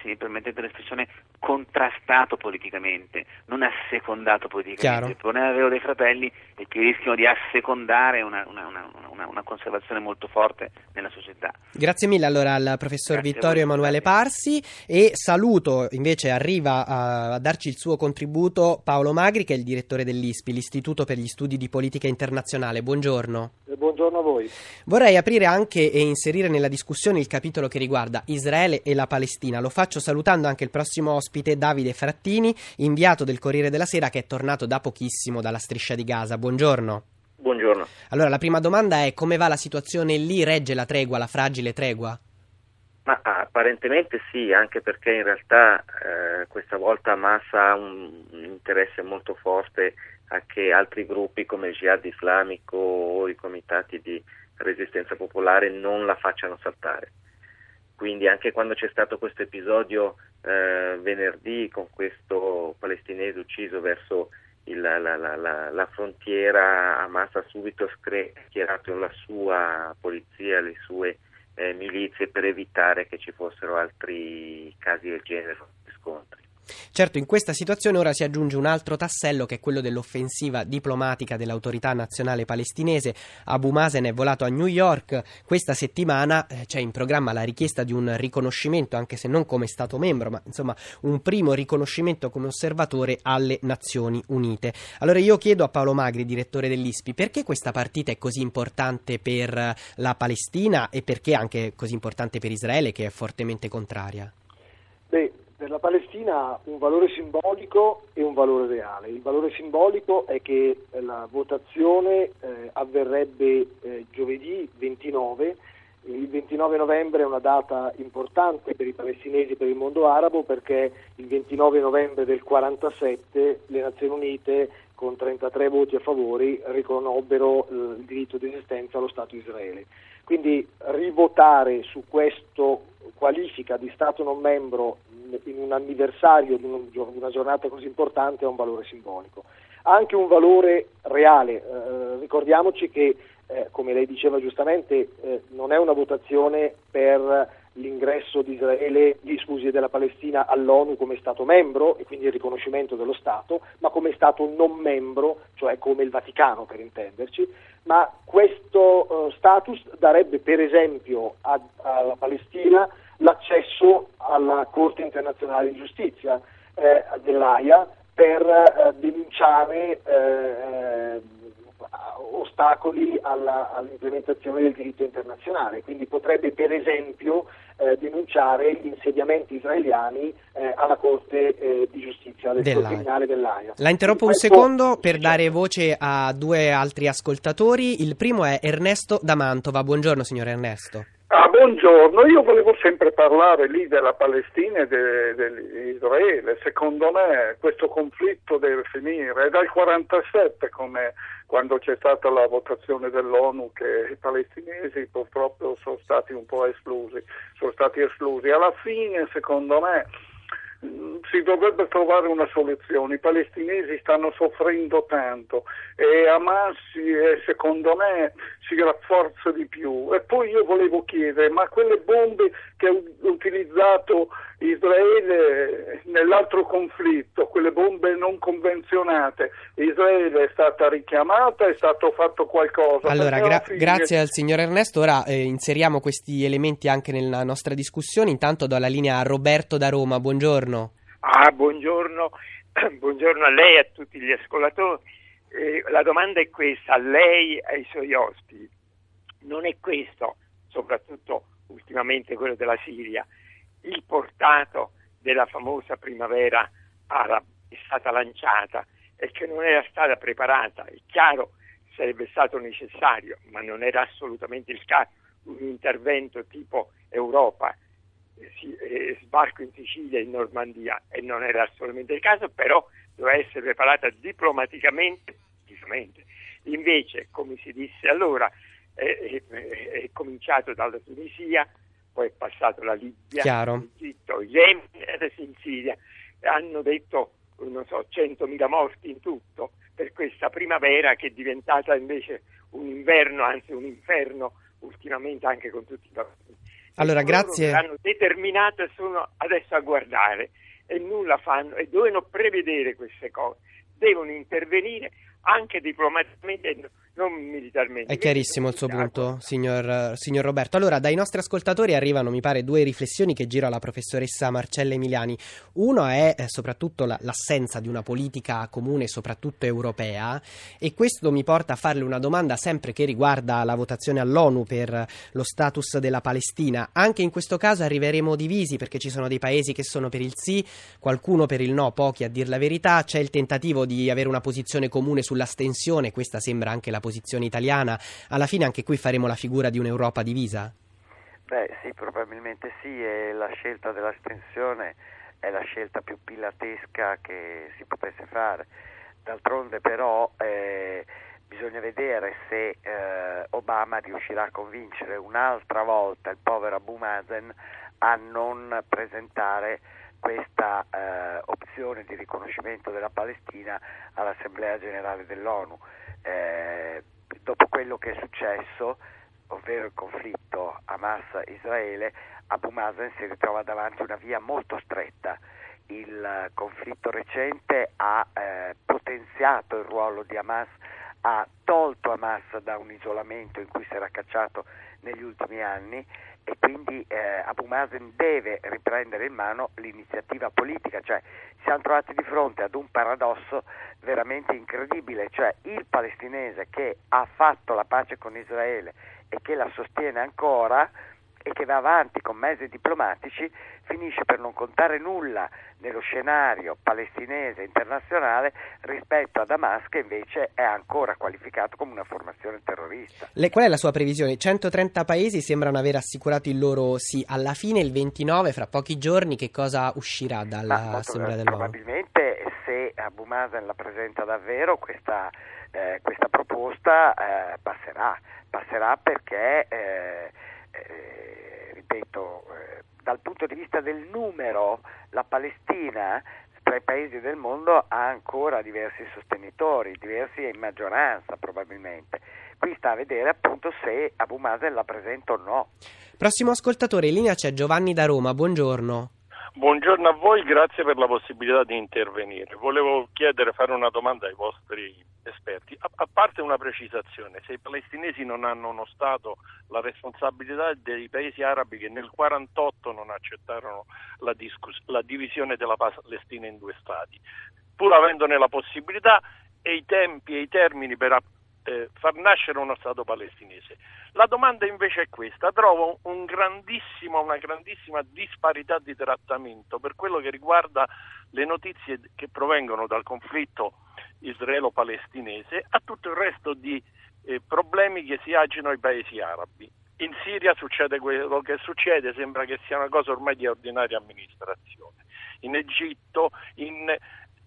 se mi permettete l'espressione, contrastato politicamente, non assecondato politicamente. Chiaro. Il problema vero dei fratelli è che rischiano di assecondare una, una- una- una- una conservazione molto forte nella società. Grazie mille allora al professor Grazie Vittorio Emanuele. Parsi e saluto invece arriva a, a darci il suo contributo Paolo Magri che è il direttore dell'ISPI, l'Istituto per gli Studi di Politica Internazionale. Buongiorno. Buongiorno a voi. Vorrei aprire anche e inserire nella discussione il capitolo che riguarda Israele e la Palestina. Lo faccio salutando anche il prossimo ospite Davide Frattini, inviato del Corriere della Sera che è tornato da pochissimo dalla striscia di Gaza. Buongiorno. Buongiorno. Allora, la prima domanda è come va la situazione lì? Regge la tregua, la fragile tregua? Ma ah, apparentemente sì, anche perché in realtà eh, questa volta Hamas ha un, un interesse molto forte a che altri gruppi come il Jihad islamico o i comitati di resistenza popolare non la facciano saltare. Quindi anche quando c'è stato questo episodio eh, venerdì con questo palestinese ucciso verso il- la, la- la- la- frontiera, Hamas ha subito schierato la sua polizia, le sue eh, milizie per evitare che ci fossero altri casi del genere, scontri. Certo, in questa situazione ora si aggiunge un altro tassello che è quello dell'offensiva diplomatica dell'autorità nazionale palestinese. Abu Mazen è volato a New York. Questa settimana eh, c'è in programma la richiesta di un riconoscimento, anche se non come Stato membro, ma insomma un primo riconoscimento come osservatore alle Nazioni Unite. Allora io chiedo a Paolo Magri, direttore dell'ISPI, perché questa partita è così importante per eh, la Palestina e perché anche così importante per Israele che è fortemente contraria? Beh, per la Palestina ha un valore simbolico e un valore reale. Il valore simbolico è che eh, la votazione eh, avverrebbe eh, giovedì 29 Il 29 novembre è una data importante per i palestinesi e per il mondo arabo perché il 29 novembre del 47 le Nazioni Unite con 33 voti a favore riconobbero il diritto di esistenza allo Stato Israele. Quindi rivotare su questo qualifica di Stato non membro in un anniversario di una giornata così importante ha un valore simbolico. Anche un valore reale, eh, ricordiamoci che eh, come lei diceva giustamente eh, non è una votazione per l'ingresso di Israele, di, scusi, della Palestina all'ONU come Stato membro e quindi il riconoscimento dello Stato, ma come Stato non membro, cioè come il Vaticano per intenderci, ma questo uh, status darebbe per esempio a, alla Palestina l'accesso alla Corte internazionale di giustizia eh, dell'AIA per eh, denunciare eh, ostacoli alla, all'implementazione del diritto internazionale, quindi potrebbe per esempio eh, denunciare gli insediamenti israeliani eh, alla Corte eh, di Giustizia del Criminale dell'AIA. La interrompo un secondo per dare voce a due altri ascoltatori. Il primo è Ernesto da Mantova. Buongiorno signor Ernesto. Ah, buongiorno, io volevo sempre parlare lì della Palestina e de, de Israele. Secondo me questo conflitto deve finire. È dal 1947 come quando c'è stata la votazione dell'ONU che i palestinesi purtroppo sono stati un po' esclusi, sono stati esclusi. Alla fine, secondo me, si dovrebbe trovare una soluzione. I palestinesi stanno soffrendo tanto e Hamas eh, secondo me si rafforza di più. E poi io volevo chiedere, ma quelle bombe che ha utilizzato Israele nell'altro conflitto, quelle bombe non convenzionate, Israele è stata richiamata, è stato fatto qualcosa? Allora, gra- grazie al signor Ernesto, ora eh, inseriamo questi elementi anche nella nostra discussione, intanto do la linea a Roberto da Roma, buongiorno. Ah, buongiorno, buongiorno a lei e a tutti gli ascoltatori. Eh, la domanda è questa, a lei e ai suoi ospiti. Non è questo, soprattutto ultimamente quello della Siria, il portato della famosa primavera araba è stata lanciata e che non era stata preparata. È chiaro sarebbe stato necessario, ma non era assolutamente il caso, un intervento tipo Europa sbarco in Sicilia e in Normandia e non era assolutamente il caso, però doveva essere preparata diplomaticamente. Invece, come si disse allora, è, è, è cominciato dalla Tunisia, poi è passato la Libia, l'Egitto, Yemen adesso in Siria. Hanno detto, non so, 100.000 morti in tutto per questa primavera che è diventata invece un inverno, anzi un inferno ultimamente anche con tutti i bambini. Allora, grazie. Hanno determinato e sono adesso a guardare e nulla fanno e devono prevedere queste cose, devono intervenire anche diplomaticamente non militarmente. È chiarissimo il suo punto, signor, signor, Roberto. Allora, dai nostri ascoltatori arrivano, mi pare, due riflessioni che giro alla professoressa Marcella Emiliani. Uno è eh, soprattutto la, l'assenza di una politica comune, soprattutto europea, e questo mi porta a farle una domanda sempre che riguarda la votazione all'ONU per lo status della Palestina. Anche in questo caso arriveremo divisi perché ci sono dei paesi che sono per il sì, qualcuno per il no, pochi a dir la verità. C'è il tentativo di avere una posizione comune sull'astensione, questa sembra anche la posizione italiana, alla fine anche qui faremo la figura di un'Europa divisa? Beh sì, probabilmente sì e la scelta dell'astensione è la scelta più pilatesca che si potesse fare. D'altronde però eh, bisogna vedere se eh, Obama riuscirà a convincere un'altra volta il povero Abu Mazen a non presentare questa eh, opzione di riconoscimento della Palestina all'Assemblea generale dell'ONU eh, dopo quello che è successo, ovvero il conflitto Hamas-Israele, Abu Mazen si ritrova davanti a una via molto stretta. Il conflitto recente ha eh, potenziato il ruolo di Hamas, ha tolto Hamas da un isolamento in cui si era cacciato negli ultimi anni e quindi eh, Abu Mazen deve riprendere in mano l'iniziativa politica, cioè siamo trovati di fronte ad un paradosso veramente incredibile, cioè il palestinese che ha fatto la pace con Israele e che la sostiene ancora e che va avanti con mezzi diplomatici finisce per non contare nulla nello scenario palestinese internazionale rispetto a Damasco che invece è ancora qualificato come una formazione terrorista. Le, qual è la sua previsione? 130 paesi sembrano aver assicurato il loro sì. Alla fine, il 29, fra pochi giorni, che cosa uscirà dall'Assemblea dell'ONU? Probabilmente se Abu Mazen la presenta davvero questa, eh, questa proposta eh, passerà, passerà perché... Eh, eh, ripeto, eh, dal punto di vista del numero, la Palestina tra i paesi del mondo ha ancora diversi sostenitori, diversi in maggioranza probabilmente. Qui sta a vedere appunto se Abu Mazen la presenta o no. Prossimo ascoltatore in linea c'è Giovanni da Roma, buongiorno. Buongiorno a voi, grazie per la possibilità di intervenire. Volevo chiedere, fare una domanda ai vostri esperti. A, a, parte una precisazione, se i palestinesi non hanno uno Stato, la responsabilità dei paesi arabi che nel 1948 non accettarono la, discuss- la divisione della Palestina in due Stati, pur avendone la possibilità e i tempi e i termini per eh, far nascere uno Stato palestinese. La domanda invece è questa, trovo un una grandissima disparità di trattamento per quello che riguarda le notizie che provengono dal conflitto israelo-palestinese a tutto il resto di eh, problemi che si agitano ai paesi arabi. In Siria succede quello che succede, sembra che sia una cosa ormai di ordinaria amministrazione. In Egitto, in,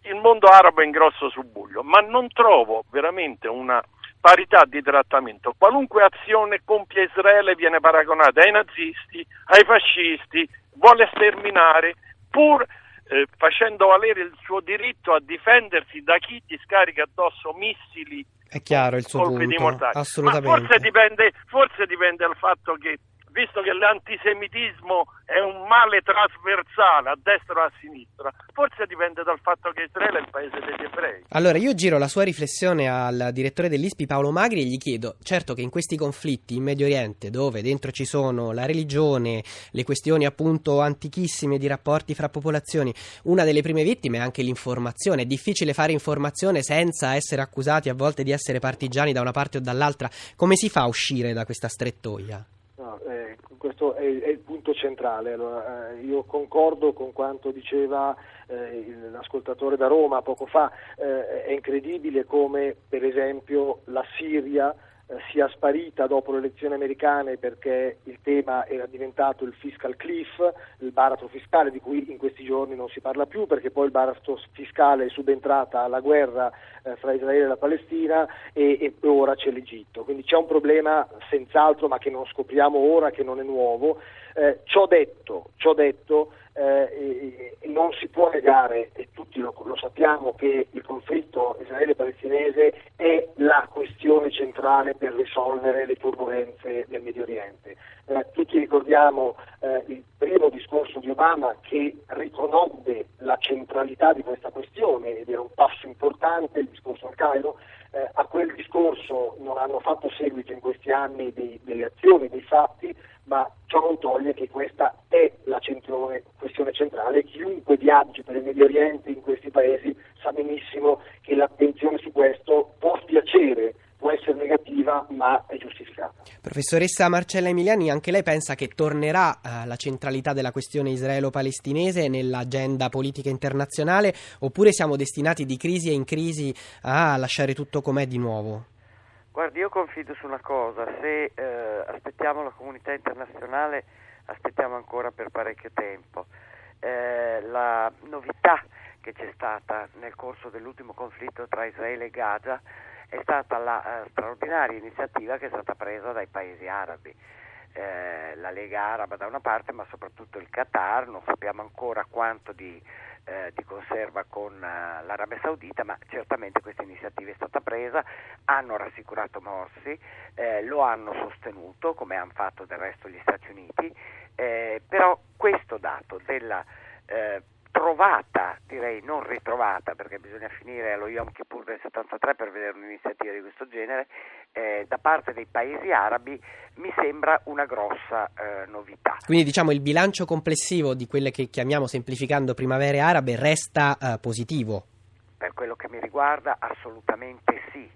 il mondo arabo è in grosso subbuglio, ma non trovo veramente una parità di trattamento. Qualunque azione compie Israele viene paragonata ai nazisti, ai fascisti, vuole sterminare, pur eh, facendo valere il suo diritto a difendersi da chi ti scarica addosso missili è chiaro il suo colpi punto, di mortale. assolutamente. Forse dipende, forse dipende dal fatto che visto che l'antisemitismo è un male trasversale a destra o a sinistra, forse dipende dal fatto che Israele è il paese degli ebrei. Allora io giro la sua riflessione al direttore dell'ISPI Paolo Magri e gli chiedo, certo che in questi conflitti in Medio Oriente, dove dentro ci sono la religione, le questioni appunto antichissime di rapporti fra popolazioni, una delle prime vittime è anche l'informazione, è difficile fare informazione senza essere accusati a volte di essere partigiani da una parte o dall'altra, come si fa a uscire da questa strettoia? Questo è, è, il punto centrale. Allora, eh, io concordo con quanto diceva eh, l'ascoltatore da Roma poco fa, eh, è incredibile come per esempio la Siria eh, sia sparita dopo le elezioni americane perché il tema era diventato il fiscal cliff, il baratro fiscale di cui in questi giorni non si parla più perché poi il baratro fiscale è subentrata alla guerra eh, fra Israele e la Palestina e, e, ora c'è l'Egitto. Quindi c'è un problema senz'altro ma che non scopriamo ora, che non è nuovo. Eh, ciò detto, ciò detto eh, non si può negare, e tutti lo, lo, sappiamo, che il conflitto israele-palestinese è la questione centrale per risolvere le turbulenze del Medio Oriente. Eh, tutti ricordiamo eh, il primo discorso di Obama che riconobbe la centralità di questa questione ed era un passo importante il discorso al Cairo. Eh, a quel discorso non hanno fatto seguito in questi anni dei, delle azioni, dei fatti, ma ciò non toglie che questa è la questione centrale. Chiunque viaggi per il Medio Oriente in questi paesi sa benissimo che l'attenzione su questo può spiacere, può essere negativa, ma è giustificata. Professoressa Marcella Emiliani, anche lei pensa che tornerà uh, la centralità della questione israelo-palestinese nell'agenda politica internazionale oppure siamo destinati di crisi e in crisi a lasciare tutto com'è di nuovo? Guardi, io confido su una cosa, se eh, aspettiamo la comunità internazionale aspettiamo ancora per parecchio tempo. Eh, la novità che c'è stata nel corso dell'ultimo conflitto tra Israele e Gaza è stata la eh, straordinaria iniziativa che è stata presa dai paesi arabi. Eh, la Lega Araba da una parte, ma soprattutto il Qatar, non sappiamo ancora quanto di eh, di conserva con uh, l'Arabia Saudita, ma certamente questa iniziativa è stata presa, hanno rassicurato Morsi, eh, lo hanno sostenuto come hanno fatto del resto gli Stati Uniti, eh, però questo dato della eh, trovata, direi non ritrovata, perché bisogna finire allo Yom Kippur del 73 per vedere un'iniziativa di questo genere, eh, da parte dei paesi arabi mi sembra una grossa eh, novità. Quindi diciamo il bilancio complessivo di quelle che chiamiamo semplificando primavere arabe resta eh, positivo? Per quello che mi riguarda assolutamente sì.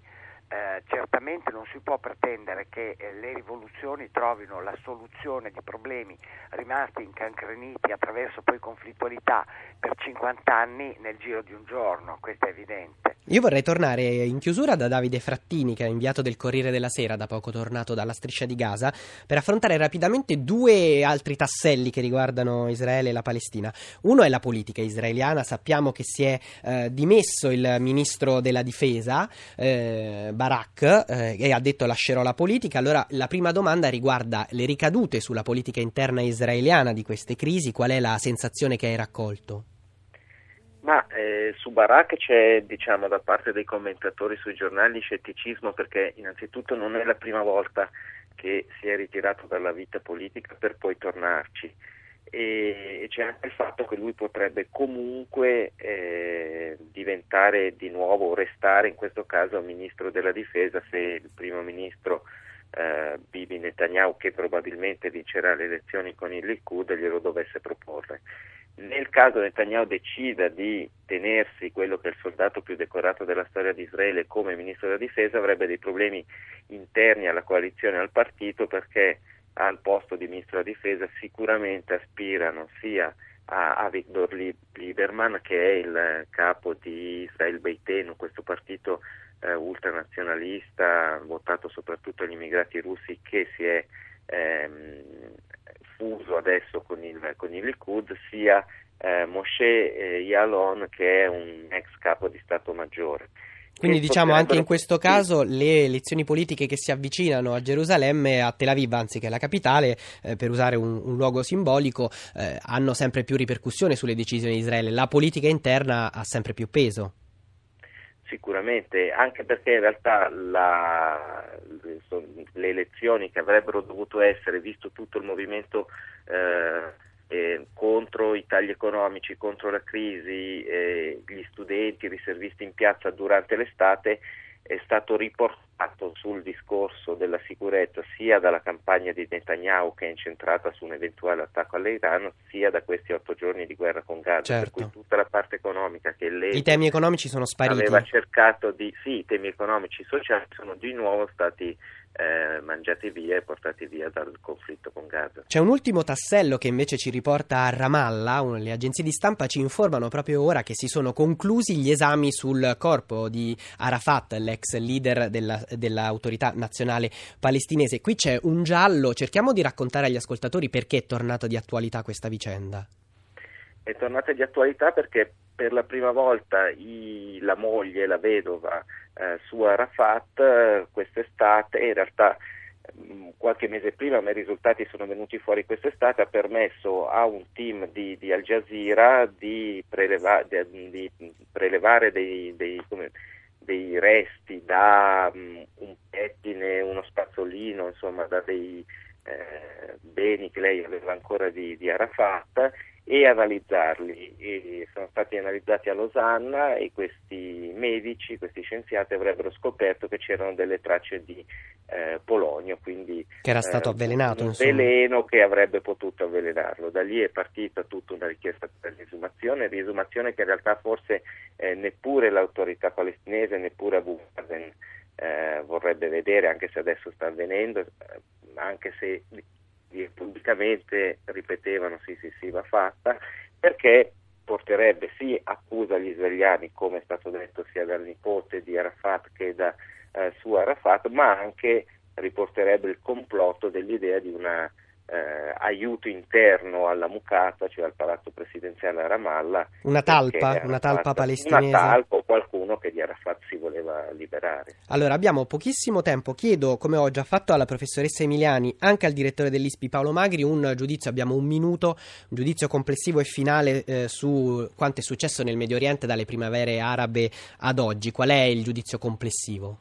Eh, certamente non si può pretendere che eh, le rivoluzioni trovino la soluzione di problemi rimasti incancreniti attraverso poi conflittualità per 50 anni nel giro di un giorno, questo è evidente. Io vorrei tornare in chiusura da Davide Frattini, che è inviato del Corriere della Sera, da poco tornato dalla striscia di Gaza, per affrontare rapidamente due altri tasselli che riguardano Israele e la Palestina. Uno è la politica israeliana, sappiamo che si è eh, dimesso il ministro della difesa, eh, Barak, eh, e ha detto lascerò la politica. Allora la prima domanda riguarda le ricadute sulla politica interna israeliana di queste crisi, qual è la sensazione che hai raccolto? Ma eh, su Barak c'è, diciamo, da parte dei commentatori sui giornali scetticismo perché innanzitutto non è la prima volta che si è ritirato dalla vita politica per poi tornarci e c'è anche il fatto che lui potrebbe comunque eh, diventare di nuovo, restare in questo caso ministro della difesa se il primo ministro eh, Bibi Netanyahu, che probabilmente vincerà le elezioni con il Likud, glielo dovesse proporre. Nel caso Netanyahu decida di tenersi quello che è il soldato più decorato della storia di Israele come ministro della difesa, avrebbe dei problemi interni alla coalizione e al partito perché al posto di ministro della difesa sicuramente aspirano sia a, a Victor Lieberman che è il capo di Israel Beitenu, questo partito eh, ultranazionalista votato soprattutto agli immigrati russi che si è ehm, fuso adesso con il, con il Likud, sia eh, Moshe eh, Yalon che è un ex capo di Stato Maggiore. Quindi diciamo anche in questo caso le elezioni politiche che si avvicinano a Gerusalemme, a Tel Aviv anziché alla capitale, eh, per usare un, un luogo simbolico, eh, hanno sempre più ripercussioni sulle decisioni di Israele. La politica interna ha sempre più peso. Sicuramente, anche perché in realtà la, le elezioni che avrebbero dovuto essere, visto tutto il movimento eh, eh, contro i tagli economici, contro la crisi, eh, gli studenti, i riservisti in piazza durante l'estate, è stato riportato sul discorso della sicurezza sia dalla campagna di Netanyahu che è incentrata su un eventuale attacco all'Iran, sia da questi otto giorni di guerra con Gaza, certo. per cui tutta la parte economica che lei I temi economici sono spariti. aveva cercato di... sì, i temi economici e sociali sono di nuovo stati eh, mangiati via e portati via dal conflitto con Gaza. C'è un ultimo tassello che invece ci riporta a Ramallah, le agenzie di stampa ci informano proprio ora che si sono conclusi gli esami sul corpo di Arafat, l'ex leader della, dell'autorità nazionale palestinese. Qui c'è un giallo, cerchiamo di raccontare agli ascoltatori perché è tornata di attualità questa vicenda. È tornata di attualità perché per la prima volta i, la moglie, la vedova, eh, su Arafat eh, quest'estate, in realtà mm, qualche mese prima, ma i risultati sono venuti fuori quest'estate, ha permesso a un team di, di Al Jazeera di, preleva, di, di prelevare dei, dei, come, dei, resti da um, un pettine, uno spazzolino, insomma da dei eh, beni che lei aveva ancora di Arafat e analizzarli. E sono stati analizzati a Losanna e questi medici, questi scienziati avrebbero scoperto che c'erano delle tracce di eh, polonio, quindi che era stato eh, avvelenato, un insomma. veleno che avrebbe potuto avvelenarlo. Da lì è partita tutta una richiesta per l'esumazione, riesumazione che in realtà forse eh, neppure l'autorità palestinese, neppure Abu Mazen eh, vorrebbe vedere, anche se adesso sta avvenendo, eh, anche se pubblicamente ripetevano sì sì sì va fatta, perché porterebbe sì accusa agli israeliani, come è stato detto sia dal nipote di Arafat che da eh, su Arafat, ma anche riporterebbe il complotto dell'idea di una eh, aiuto interno alla Mucata, cioè al palazzo presidenziale a Ramallah. Una talpa, una talpa palestinese. Una talpa o qualcuno che di Arafat si voleva liberare. Allora, abbiamo pochissimo tempo. Chiedo, come ho già fatto alla professoressa Emiliani, anche al direttore dell'ISPI Paolo Magri, un giudizio, abbiamo un minuto, un giudizio complessivo e finale eh, su quanto è successo nel Medio Oriente dalle primavere arabe ad oggi. Qual è il giudizio complessivo?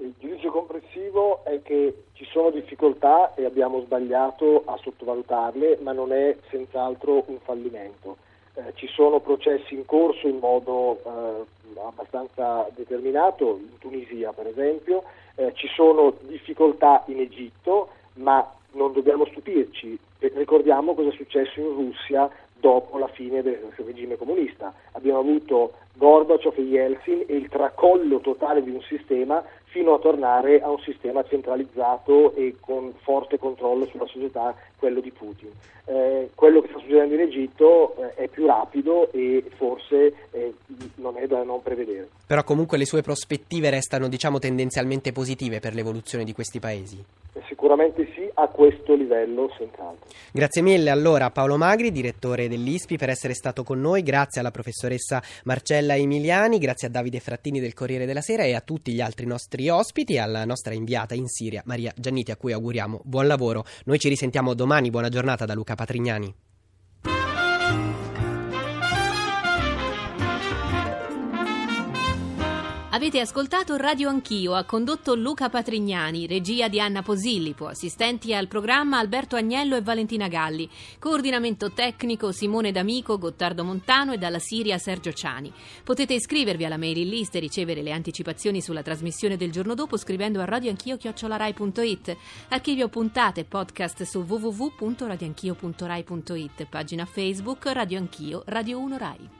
Il giudizio complessivo è che sono difficoltà e abbiamo sbagliato a sottovalutarle, ma non è senz'altro un fallimento. Eh, ci sono processi in corso in modo eh, abbastanza determinato, in Tunisia per esempio, eh, ci sono difficoltà in Egitto, ma non dobbiamo stupirci. Ricordiamo cosa è successo in Russia dopo la fine del regime comunista. Abbiamo avuto Gorbaciov e Yeltsin e il tracollo totale di un sistema fino a tornare a un sistema centralizzato e con forte controllo sulla società, quello di Putin. Eh, quello che sta succedendo in Egitto eh, è più rapido e forse eh, non è da non prevedere. Però comunque le sue prospettive restano diciamo tendenzialmente positive per l'evoluzione di questi paesi. Sicuramente sì, a questo livello senz'altro. Grazie mille allora a Paolo Magri, direttore dell'ISPI, per essere stato con noi, grazie alla professoressa Marcella Emiliani, grazie a Davide Frattini del Corriere della Sera e a tutti gli altri nostri ospiti, alla nostra inviata in Siria Maria Gianniti a cui auguriamo buon lavoro. Noi ci risentiamo domani, buona giornata da Luca Patrignani. Avete ascoltato Radio Anch'io, ha condotto Luca Patrignani, regia di Anna Posillipo, assistenti al programma Alberto Agnello e Valentina Galli, coordinamento tecnico Simone D'Amico, Gottardo Montano e dalla Siria Sergio Ciani. Potete iscrivervi alla mailing list e ricevere le anticipazioni sulla trasmissione del giorno dopo scrivendo a radioanchio.it. Archivio puntate podcast su www.radioanchio.rai.it, pagina Facebook Radio Anch'io, Radio 1 Rai.